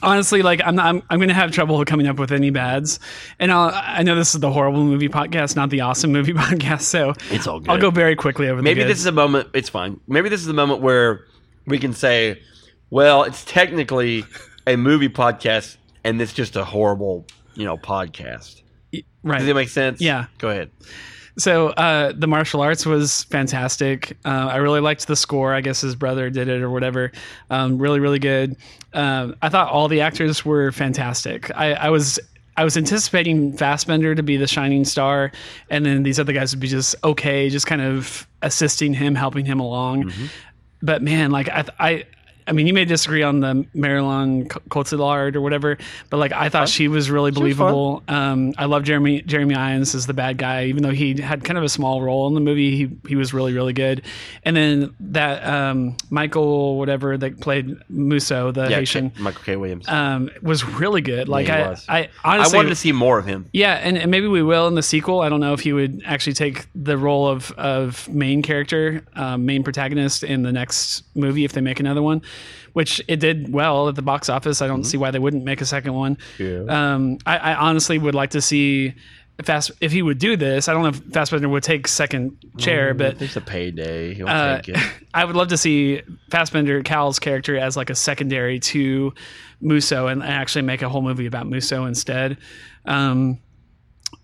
[SPEAKER 4] honestly, like I'm, I'm, I'm going to have trouble coming up with any bads. And I'll, I know this is the horrible movie podcast, not the awesome movie podcast. So
[SPEAKER 3] It's all good.
[SPEAKER 4] I'll go very quickly over.
[SPEAKER 3] Maybe
[SPEAKER 4] the
[SPEAKER 3] this is a moment. It's fine. Maybe this is the moment where we can say, well, it's technically a movie podcast, and it's just a horrible, you know, podcast.
[SPEAKER 4] right.
[SPEAKER 3] Does it make sense?
[SPEAKER 4] Yeah.
[SPEAKER 3] Go ahead.
[SPEAKER 4] So uh, the martial arts was fantastic. Uh, I really liked the score. I guess his brother did it or whatever. Um, really, really good. Um, I thought all the actors were fantastic. I, I was I was anticipating Fassbender to be the shining star, and then these other guys would be just okay, just kind of assisting him, helping him along. But man, like I, I, I mean, you may disagree on the Marilyn Cotillard or whatever, but like I thought she was really believable. Um, I love Jeremy Jeremy Irons as the bad guy, even though he had kind of a small role in the movie. He he was really really good. And then that um, Michael whatever that played Moussa, the
[SPEAKER 3] Yeah,
[SPEAKER 4] Haitian,
[SPEAKER 3] K- Michael K. Williams.
[SPEAKER 4] um, was really good. Like
[SPEAKER 3] he
[SPEAKER 4] I,
[SPEAKER 3] was.
[SPEAKER 4] I
[SPEAKER 3] I
[SPEAKER 4] honestly
[SPEAKER 3] wanted to see more of him.
[SPEAKER 4] yeah, and, and maybe we will in the sequel. I don't know if he would actually take the role of of main character, um, main protagonist in the next movie if they make another one, which it did well at the box office. I don't see why they wouldn't make a second one.
[SPEAKER 3] Mm-hmm. Yeah.
[SPEAKER 4] Um, I, I honestly would like to see. Fast, if he would do this, I don't know if Fassbender would take second chair, but
[SPEAKER 3] it's a payday. He'll
[SPEAKER 4] uh,
[SPEAKER 3] take it.
[SPEAKER 4] I would love to see Fassbender Cal's character as like a secondary to Moussa and actually make a whole movie about Moussa instead. Um,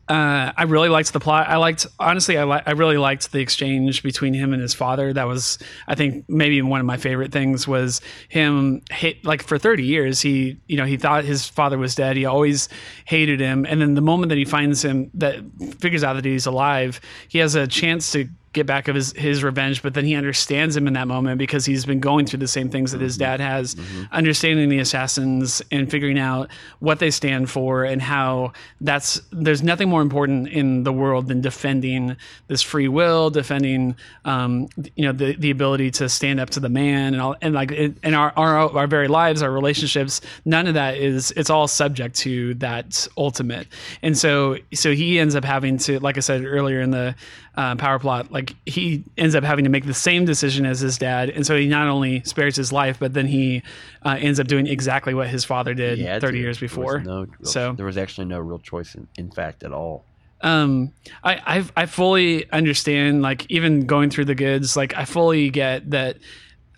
[SPEAKER 4] uh, I really liked the plot. I liked honestly, I li- I really liked the exchange between him and his father. That was, I think, maybe one of my favorite things was him like for thirty years. He, you know, he thought his father was dead. He always hated him, and then the moment that he finds him, that figures out that he's alive, he has a chance to get back of his, his revenge, but then he understands him in that moment because he's been going through the same things that his dad has, understanding the assassins and figuring out what they stand for and how that's there's nothing more important in the world than defending this free will, defending um, you know the the ability to stand up to the man and all and like in our, our our very lives, our relationships, none of that is it's all subject to that ultimate. And so so he ends up having to, like I said earlier in the uh, power plot, like he ends up having to make the same decision as his dad, and so he not only spares his life, but then he uh, ends up doing exactly what his father did
[SPEAKER 3] Yeah,
[SPEAKER 4] 30 years before.
[SPEAKER 3] no real-
[SPEAKER 4] So-
[SPEAKER 3] there was actually no real choice in, in fact at all.
[SPEAKER 4] um i I've, i fully understand like even going through the goods like i fully get that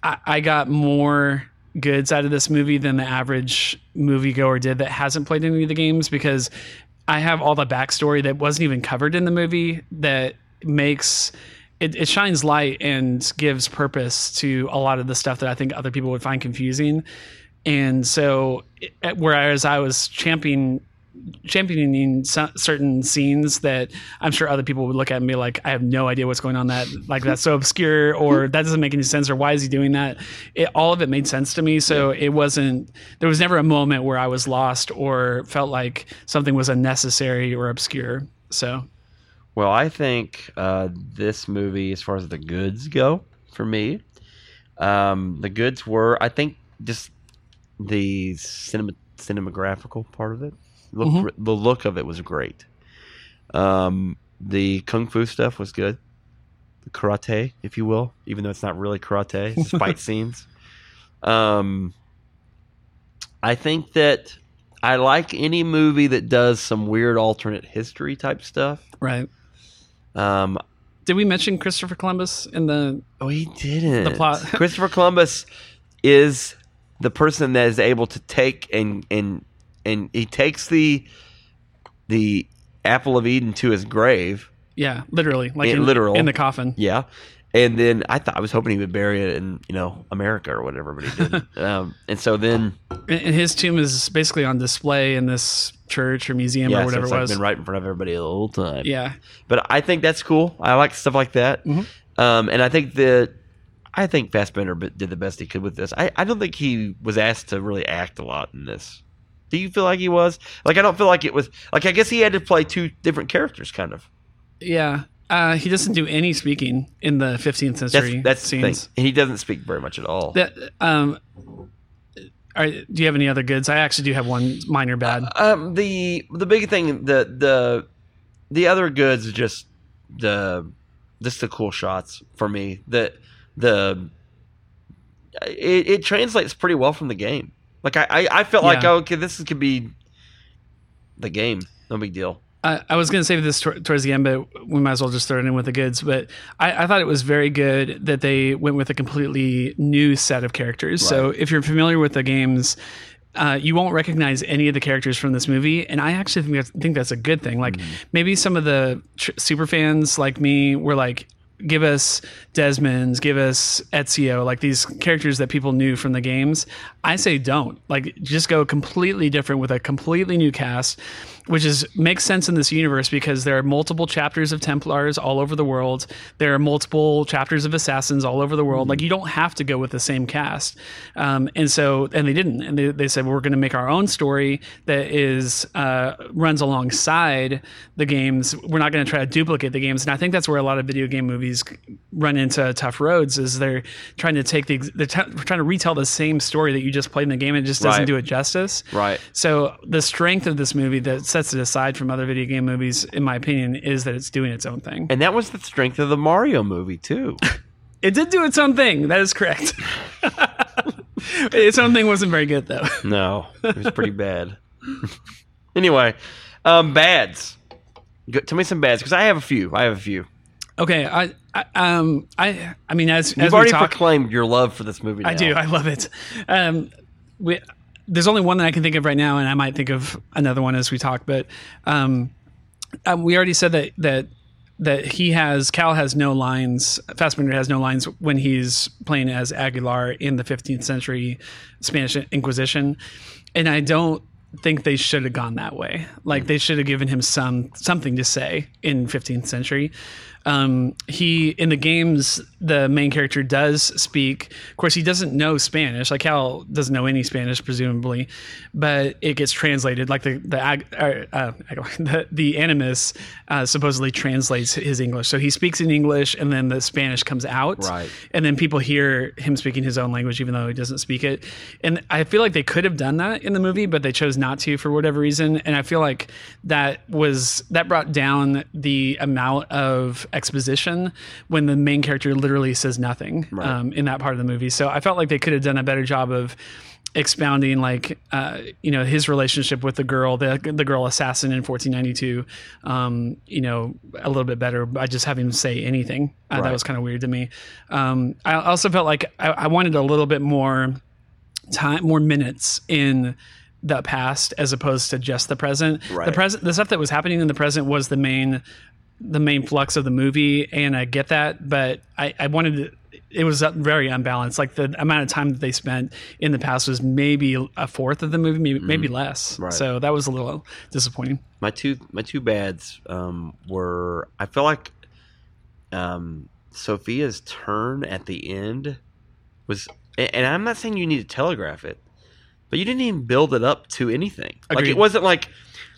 [SPEAKER 4] I, I got more goods out of this movie than the average moviegoer did that hasn't played any of the games because i have all the backstory that wasn't even covered in the movie that makes it, it shines light and gives purpose to a lot of the stuff that i think other people would find confusing and so it- whereas i was championing championing certain scenes that I'm sure other people would look at and be like, I have no idea what's going on. That like that's so obscure, or that doesn't make any sense, or why is he doing that? It, all of it made sense to me, so it wasn't. There was never a moment where I was lost or felt like something was unnecessary or obscure. So
[SPEAKER 3] Well, I think uh, this movie, as far as the goods go, for me, um, the goods were, I think, just the cinema, cinematographical part of it. Look,
[SPEAKER 4] Mhm.
[SPEAKER 3] The look of it was great. Um, the kung fu stuff was good. The karate, if you will, even though it's not really karate, it's fight scenes. Um, I think that I like any movie that does some weird alternate history type stuff.
[SPEAKER 4] right.
[SPEAKER 3] Um,
[SPEAKER 4] Did we mention Christopher Columbus in the?
[SPEAKER 3] oh, he didn't.
[SPEAKER 4] The plot.
[SPEAKER 3] Christopher Columbus is the person that is able to take and and and he takes the the apple of Eden to his grave.
[SPEAKER 4] Yeah, literally, like
[SPEAKER 3] Yeah,
[SPEAKER 4] in,
[SPEAKER 3] literal.
[SPEAKER 4] in the coffin.
[SPEAKER 3] Yeah. And then I thought I was hoping he would bury it in, you know, America or whatever, but he didn't. um, and so then,
[SPEAKER 4] And his tomb is basically on display in this church or museum
[SPEAKER 3] yeah,
[SPEAKER 4] or whatever
[SPEAKER 3] so
[SPEAKER 4] it was.
[SPEAKER 3] like been right in front of everybody the whole time.
[SPEAKER 4] Yeah,
[SPEAKER 3] But I think that's cool. I like stuff like that.
[SPEAKER 4] Mhm.
[SPEAKER 3] Um, and I think that I think Fassbender did the best he could with this. I, I don't think he was asked to really act a lot in this. Do you feel like he was? Like I don't feel like it was. Like I guess he had to play two different characters, kind of.
[SPEAKER 4] yeah. Uh, he doesn't do any speaking in the 15th
[SPEAKER 3] That's
[SPEAKER 4] century
[SPEAKER 3] that's the thing.
[SPEAKER 4] scenes.
[SPEAKER 3] And he doesn't speak very much at all.
[SPEAKER 4] That um, are, do you have any other goods? I actually do have one minor bad.
[SPEAKER 3] Um, the the big thing, the the the other goods, are just the just the cool shots for me. The the it, it translates pretty well from the game. Like I I, I felt like oh, okay, this could be the game. No big deal.
[SPEAKER 4] I, I was going to save this tor- towards the end, but we might as well just throw it in with the goods. But I, I thought it was very good that they went with a completely new set of characters. So if you're familiar with the games, uh, you won't recognize any of the characters from this movie, and I actually think that's, think that's a good thing. Like maybe some of the tr- super fans like me were like, "Give us Desmond's, give us Ezio," like these characters that people knew from the games. I say don't. Like just go completely different with a completely new cast which is makes sense in this universe because there are multiple chapters of Templars all over the world. There are multiple chapters of assassins all over the world. Like you don't have to go with the same cast. Um, and so, and they didn't. And they, they said we're going to make our own story that is uh, runs alongside the games. We're not going to try to duplicate the games. And I think that's where a lot of video game movies run into tough roads. Is they're trying to take the they're t- trying to retell the same story that you just played in the game and it just doesn't
[SPEAKER 3] Right.
[SPEAKER 4] do it justice.
[SPEAKER 3] Right.
[SPEAKER 4] So the strength of this movie that sets it aside from other video game movies, in my opinion, is that it's doing its own thing.
[SPEAKER 3] And that was the strength of the Mario movie too.
[SPEAKER 4] It did do its own thing. That is correct. its own thing wasn't very good though.
[SPEAKER 3] No, it was pretty bad. anyway, um, bads. Go, tell me some bads because I have a few. I have a few.
[SPEAKER 4] Okay, I, I um I I mean as
[SPEAKER 3] You've
[SPEAKER 4] as we
[SPEAKER 3] already
[SPEAKER 4] talk,
[SPEAKER 3] proclaimed your love for this movie.
[SPEAKER 4] I do. I love it. Um, we, there's only one that I can think of right now, and I might think of another one as we talk. But um, um, we already said that that that he has Cal has no lines. Fassbender has no lines when he's playing as Aguilar in the 15th century Spanish Inquisition, and I don't think they should have gone that way. Like they should have given him some something to say in 15th century. Um, he in the games, the main character does speak. Of course, he doesn't know Spanish. Like Cal doesn't know any Spanish, presumably, but it gets translated. Like the the ag- uh, uh, the, the animus uh, supposedly translates his English. So he speaks in English, and then the Spanish comes out,
[SPEAKER 3] Right.
[SPEAKER 4] and then people hear him speaking his own language, even though he doesn't speak it. And I feel like they could have done that in the movie, but they chose not to for whatever reason. And I feel like that was that brought down the amount of exposition when the main character literally says nothing um, in that part of the movie. So I felt like they could have done a better job of expounding like uh, you know his relationship with the girl the the girl assassin in 1492 um, you know a little bit better by just having him say anything. Uh, that was kind of weird to me. Um, I also felt like I, I wanted a little bit more time more minutes in the past as opposed to just the present. The present the stuff that was happening in the present was the main the main flux of the movie and i get that but i, I wanted to it was very unbalanced like the amount of time that they spent in the past was maybe a fourth of the movie maybe, maybe less
[SPEAKER 3] Mm-hmm. Right.
[SPEAKER 4] so that was a little disappointing
[SPEAKER 3] my two my two bads um, were I feel like um, Sophia's turn at the end was, and and I'm not saying you need to telegraph it, but you didn't even build it up to anything. Like it wasn't like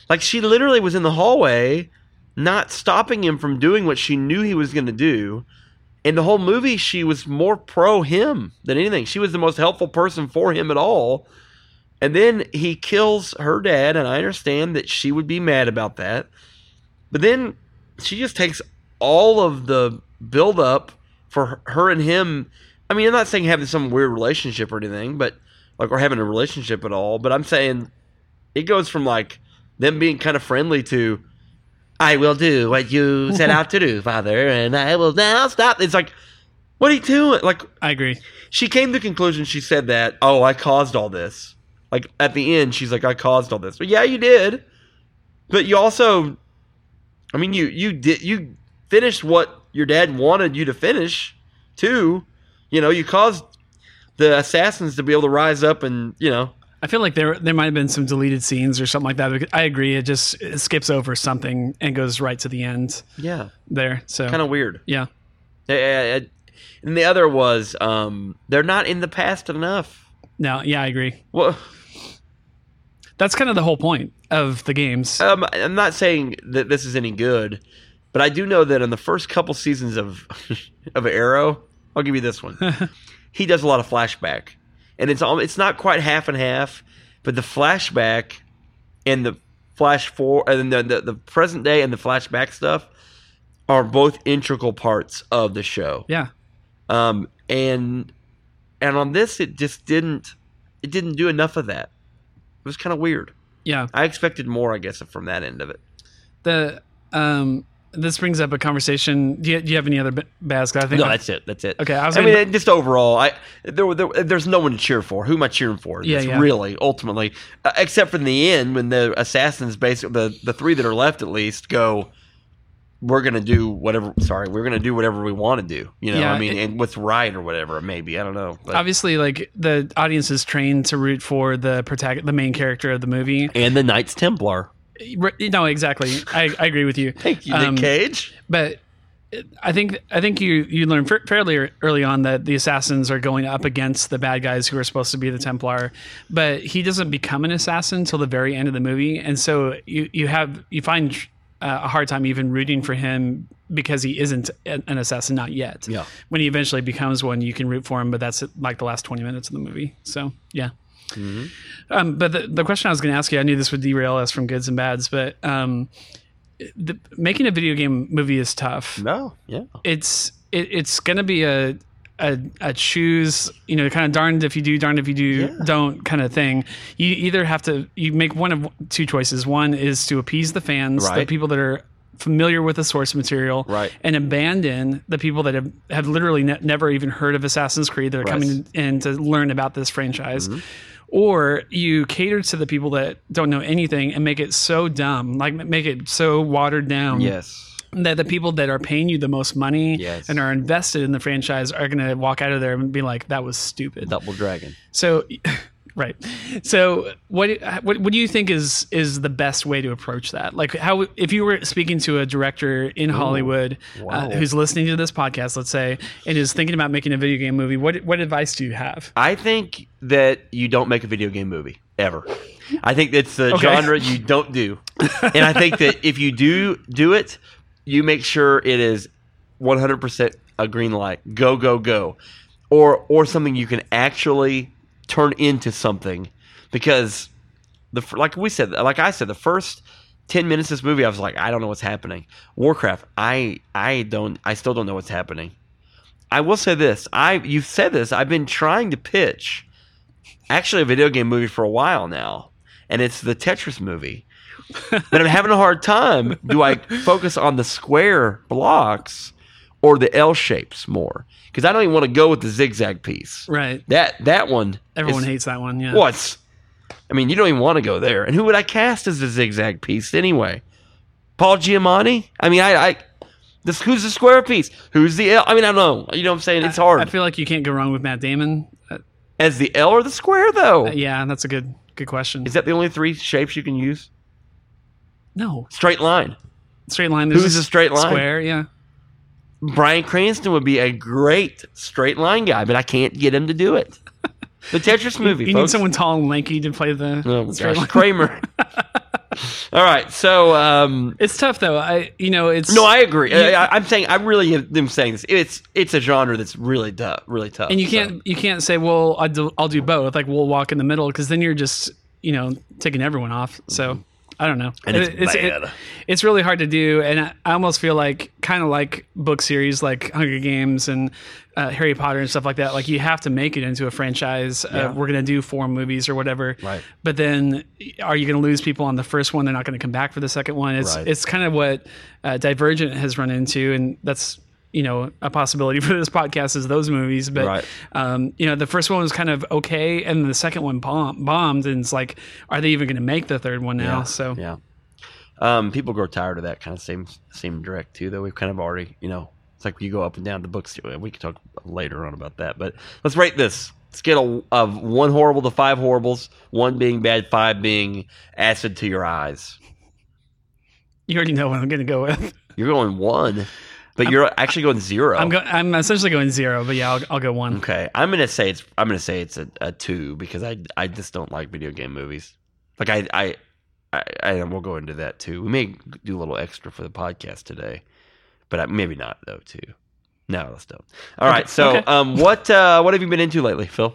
[SPEAKER 3] like she literally was in the hallway, not stopping him from doing what she knew he was going to do. In the whole movie, she was more pro him than anything. She was the most helpful person for him at all. And then he kills her dad, and I understand that she would be mad about that. But then she just takes all of the build up for her- her and him. I mean, I'm not saying having some weird relationship or anything, but like, or having a relationship at all, but I'm saying it goes from like them being kind of friendly to, I will do what you set out to do, father, and I will now stop. It's like, what are you doing? Like,
[SPEAKER 4] i agree.
[SPEAKER 3] she came to the conclusion she said that oh i caused all this. Like at the end she's like i caused all this. But yeah you did. But you also i mean you you did you finished what your dad wanted you to finish too. You know you caused the assassins to be able to rise up and you know
[SPEAKER 4] I feel like there there might have been some deleted scenes or something like that. I agree. It just it skips over something and goes right to the end
[SPEAKER 3] yeah
[SPEAKER 4] there. So
[SPEAKER 3] kind of weird
[SPEAKER 4] yeah,
[SPEAKER 3] and the other was um they're not in the past enough
[SPEAKER 4] no, yeah, I agree.
[SPEAKER 3] well
[SPEAKER 4] That's kind of the whole point of the games.
[SPEAKER 3] Um, I'm not saying that this is any good, but I do know that in the first couple seasons of of Arrow, I'll give you this one. he does a lot of flashback, and it's al- it's not quite half and half, but the flashback and the flash for and the, the the present day and the flashback stuff are both integral parts of the show.
[SPEAKER 4] yeah,
[SPEAKER 3] Um, and and on this, it just didn't it didn't do enough of that. It was kind of weird.
[SPEAKER 4] yeah.
[SPEAKER 3] I expected more, I guess, from that end of it.
[SPEAKER 4] The um, this brings up a conversation. Do you, do you have any other b- I think
[SPEAKER 3] No, that's it. That's it.
[SPEAKER 4] Okay, I was
[SPEAKER 3] I mean, just overall, I there, there there's no one to cheer for. Who am I cheering for?
[SPEAKER 4] Yeah,
[SPEAKER 3] It's
[SPEAKER 4] yeah.
[SPEAKER 3] Really, ultimately, uh, except for in the end when the assassins, basically the the three that are left at least, go. We're gonna do whatever. Sorry, we're gonna do whatever we want to do. You know,
[SPEAKER 4] Yeah,
[SPEAKER 3] I mean,
[SPEAKER 4] it-
[SPEAKER 3] and what's right or whatever. Maybe I don't know. But,
[SPEAKER 4] obviously like the audience is trained to root for the protagonist, the main character of the movie.
[SPEAKER 3] and the Knights Templar.
[SPEAKER 4] No, exactly. I, I agree with you.
[SPEAKER 3] Thank you, Nick
[SPEAKER 4] Um,
[SPEAKER 3] Cage.
[SPEAKER 4] but I think I think you you learn fairly early on that the assassins are going up against the bad guys who are supposed to be the Templar, but he doesn't become an assassin until the very end of the movie, and so you you have you find uh, a hard time even rooting for him because he isn't an assassin not yet.
[SPEAKER 3] Yeah.
[SPEAKER 4] When he eventually becomes one, you can root for him, but that's like the last twenty minutes of the movie. So yeah. Um, but the, the question I was going to ask you, I knew this would derail us from goods and bads, but um, the, making a video game movie is tough
[SPEAKER 3] No, yeah,
[SPEAKER 4] it's it, it's gonna be a a, a choose you know kind of darned if you do darned if you do
[SPEAKER 3] Yeah.
[SPEAKER 4] don't kind of thing you either have to you make one of two choices one is to appease the fans the people that are familiar with the source material
[SPEAKER 3] Right.
[SPEAKER 4] and abandon the people that have, have literally ne- never even heard of assassin's creed that are
[SPEAKER 3] Right. Mm-hmm.
[SPEAKER 4] coming in to learn about this franchise or you cater to the people that don't know anything and make it so dumb like make it so watered down
[SPEAKER 3] yes,
[SPEAKER 4] that the people that are paying you the most money
[SPEAKER 3] Yes.
[SPEAKER 4] and are invested in the franchise are going to walk out of there and be like, "That was stupid."
[SPEAKER 3] Double Dragon.
[SPEAKER 4] So, Right. So, what what what do you think is is the best way to approach that? Like, how if you were speaking to a director in Hollywood
[SPEAKER 3] wow.
[SPEAKER 4] uh, who's listening to this podcast, let's say, and is thinking about making a video game movie, what what advice do you have?
[SPEAKER 3] I think that you don't make a video game movie ever. I think it's the
[SPEAKER 4] Okay.
[SPEAKER 3] genre you don't do, and I think that if you do do it, you make sure it is 100% a green light. Go go go, or or something you can actually turn into something, because the like we said, like I said, the first. 10 minutes of this movie I was like I don't know what's happening. Warcraft I I don't I still don't know what's happening. I will say this. I you've said this. I've been trying to pitch actually a video game movie for a while now, and it's the Tetris movie. but I'm having a hard time. Do I focus on the square blocks or the L shapes more? Because I don't even want to go with the zigzag piece.
[SPEAKER 4] Right.
[SPEAKER 3] That that one.
[SPEAKER 4] Everyone
[SPEAKER 3] is,
[SPEAKER 4] hates that one. Yeah.
[SPEAKER 3] What's? I mean, you don't even want to go there. And who would I cast as the zigzag piece anyway? Paul Giamatti? I mean, I, I this who's the square piece? Who's the L? I mean, I don't know. You know what I'm saying? It's hard.
[SPEAKER 4] I feel like you can't go wrong with Matt Damon. Uh,
[SPEAKER 3] as the L or the square though?
[SPEAKER 4] yeah, that's a good good question.
[SPEAKER 3] Is that the only three shapes you can use?
[SPEAKER 4] no
[SPEAKER 3] Straight line.
[SPEAKER 4] straight line.
[SPEAKER 3] Who's a straight line?
[SPEAKER 4] Square. Yeah.
[SPEAKER 3] Bryan Cranston would be a great straight line guy, but I can't get him to do it. The Tetris movie.
[SPEAKER 4] You need
[SPEAKER 3] folks.
[SPEAKER 4] someone tall and lanky to play the
[SPEAKER 3] Oh
[SPEAKER 4] straight
[SPEAKER 3] gosh,
[SPEAKER 4] line.
[SPEAKER 3] Kramer. All right, so um,
[SPEAKER 4] It's tough though. I you know it's
[SPEAKER 3] no, I agree. I, I, I'm saying I really am saying this. It's it's a genre that's really tough, really tough.
[SPEAKER 4] and you can't you can't say well I'll do, I'll do both like we'll walk in the middle because then you're just you know taking everyone off so I don't know.
[SPEAKER 3] And it's
[SPEAKER 4] it-
[SPEAKER 3] bad.
[SPEAKER 4] it's really hard to do and I, I almost feel like kind of like book series like Hunger Games and uh, Harry Potter and stuff like that like you have to make it into a franchise
[SPEAKER 3] Yeah.
[SPEAKER 4] uh, we're gonna do four movies or whatever
[SPEAKER 3] Right.
[SPEAKER 4] but then are you going to lose people on the first one they're not going to come back for the second one it's
[SPEAKER 3] Right.
[SPEAKER 4] it's kind of what uh, Divergent has run into and that's you know a possibility for this podcast is those movies but
[SPEAKER 3] Right.
[SPEAKER 4] um, you know the first one was kind of okay and the second one bomb- bombed and it's like are they even going to make the third one now
[SPEAKER 3] Yeah.
[SPEAKER 4] so
[SPEAKER 3] Yeah. Um, people grow tired of that kind of same same direct too. Though we've kind of already, you know, it's like you go up and down the books. And we can talk later on about that. But let's rate this scale of one horrible to five horribles. One being bad, five being acid to your eyes.
[SPEAKER 4] you already know what i'm going to go with
[SPEAKER 3] You're going one, but you're actually going 0
[SPEAKER 4] i'm go- i'm essentially going zero but yeah i'll, I'll go one
[SPEAKER 3] Okay, I'm gonna say it's I'm gonna say it's a, a two because I I just don't like video game movies. Like I I I, I we'll go into that too. We may do a little extra for the podcast today, but I, maybe not though too. No, let's don't. All right. So
[SPEAKER 4] okay.
[SPEAKER 3] um, what uh, what have you been into lately, Phil?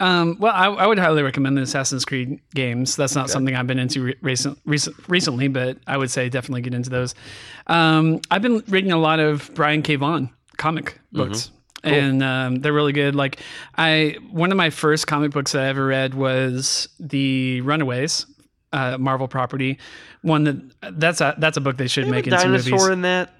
[SPEAKER 4] Um, well, I, I would highly recommend the Assassin's Creed games. That's not something I've been into re- recent, recent, recently, but I would say definitely get into those. Um, I've been reading a lot of Brian K. Vaughan comic books. And um, they're really good. Like I, one of my first comic books that I ever read was the Runaways, uh, Marvel property. One that that's a that's a book they should make into
[SPEAKER 3] dinosaur
[SPEAKER 4] movies.
[SPEAKER 3] in that.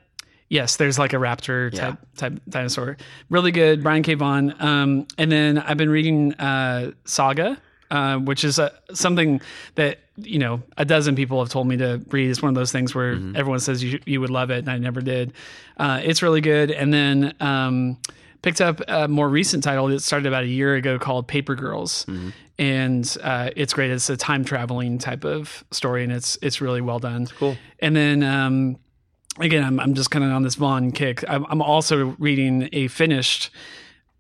[SPEAKER 4] Yes, there's like a raptor
[SPEAKER 3] Yeah.
[SPEAKER 4] type type dinosaur. Really good, Brian K. Vaughan. Um, and then I've been reading uh, Saga, uh, which is uh something that you know a dozen people have told me to read. It's one of those things where everyone says you you would love it, and I never did. Uh, it's really good. And then um, picked up a more recent title that started about a year ago called Paper Girls. And uh, it's great. It's a time traveling type of story, and it's it's really well done.
[SPEAKER 3] Cool.
[SPEAKER 4] And then um, again, I'm, I'm just kind of on this Vaughan kick. I'm, I'm also reading a finished,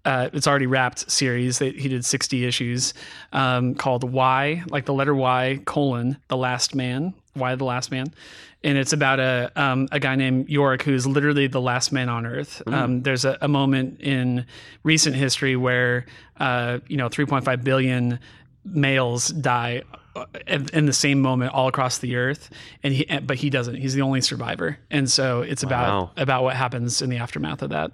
[SPEAKER 4] uh, it's already wrapped series that he did 60 issues um, called Y, like the letter Y colon, The Last Man, Why the Last Man. And it's about a um, a guy named Yorick who's literally the last man on Earth. Um, there's a, a moment in recent history where uh, you know 3.5 billion males die in in the same moment all across the earth and he but he doesn't he's the only survivor and so it's
[SPEAKER 3] Wow.
[SPEAKER 4] about about what happens in the aftermath of that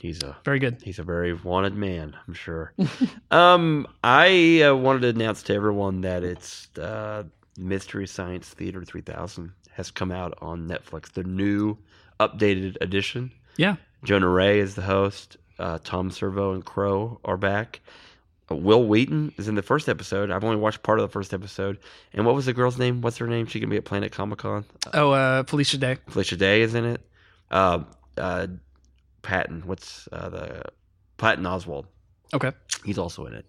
[SPEAKER 3] He's a
[SPEAKER 4] very good
[SPEAKER 3] He's a very wanted man, I'm sure. um, I uh, wanted to announce to everyone that it's uh, Mystery Science Theater 3000 has come out on Netflix. The new updated edition.
[SPEAKER 4] yeah
[SPEAKER 3] Jonah Ray is the host. Uh, Tom Servo and Crow are back. Wil Wheaton is in the first episode. I've only watched part of the first episode. And what was the girl's name? What's her name? She can be at Planet Comic Con.
[SPEAKER 4] oh uh felicia day
[SPEAKER 3] Felicia Day is in it. Uh, uh, Patton. What's uh, the Patton Oswalt?
[SPEAKER 4] okay
[SPEAKER 3] He's also in it.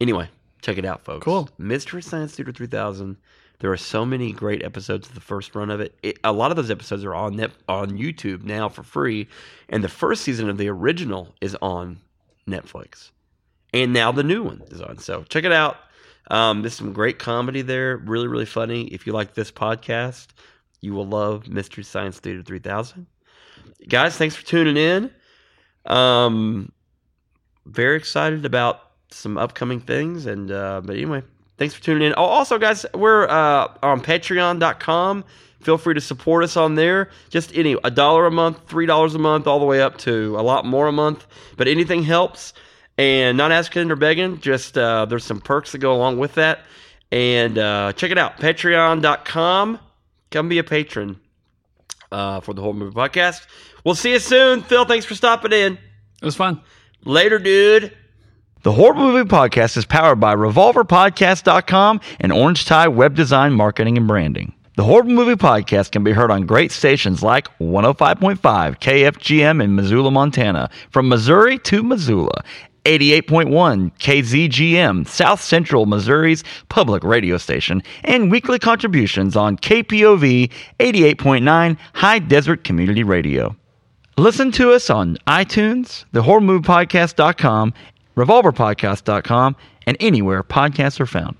[SPEAKER 3] Anyway, Check it out, folks.
[SPEAKER 4] Cool.
[SPEAKER 3] Mystery Science Theater 3000. There are so many great episodes of the first run of it. it a lot of those episodes are on net, on YouTube now for free, and the first season of the original is on Netflix, and now the new one is on. So check it out. Um, there's some great comedy there. Really, really funny. If you like this podcast, you will love Mystery Science Theater 3000. Guys, thanks for tuning in. Um, very excited about some upcoming things. And uh, but anyway, thanks for tuning in. Also, guys, we're uh, on Patreon.com. Feel free to support us on there. Just any a dollar a month, three dollars a month, all the way up to a lot more a month. But anything helps. And not asking or begging, just uh, there's some perks that go along with that. And uh, check it out, patreon.com. Come be a patron uh, for the whole movie podcast. We'll see you soon. Phil, thanks for stopping in.
[SPEAKER 4] It was fun.
[SPEAKER 3] Later, dude.
[SPEAKER 2] The Horrible Movie Podcast is powered by RevolverPodcast.com and Orange Tie Web Design Marketing and Branding. The Horrible Movie Podcast can be heard on great stations like 105.5 KFGM in Missoula, Montana, from Missouri to Missoula. 88.1 KZGM, South Central Missouri's public radio station, and weekly contributions on KPOV 88.9 High Desert Community Radio. Listen to us on iTunes, thehorriblemoviepodcast.com, revolverpodcast.com, and anywhere podcasts are found.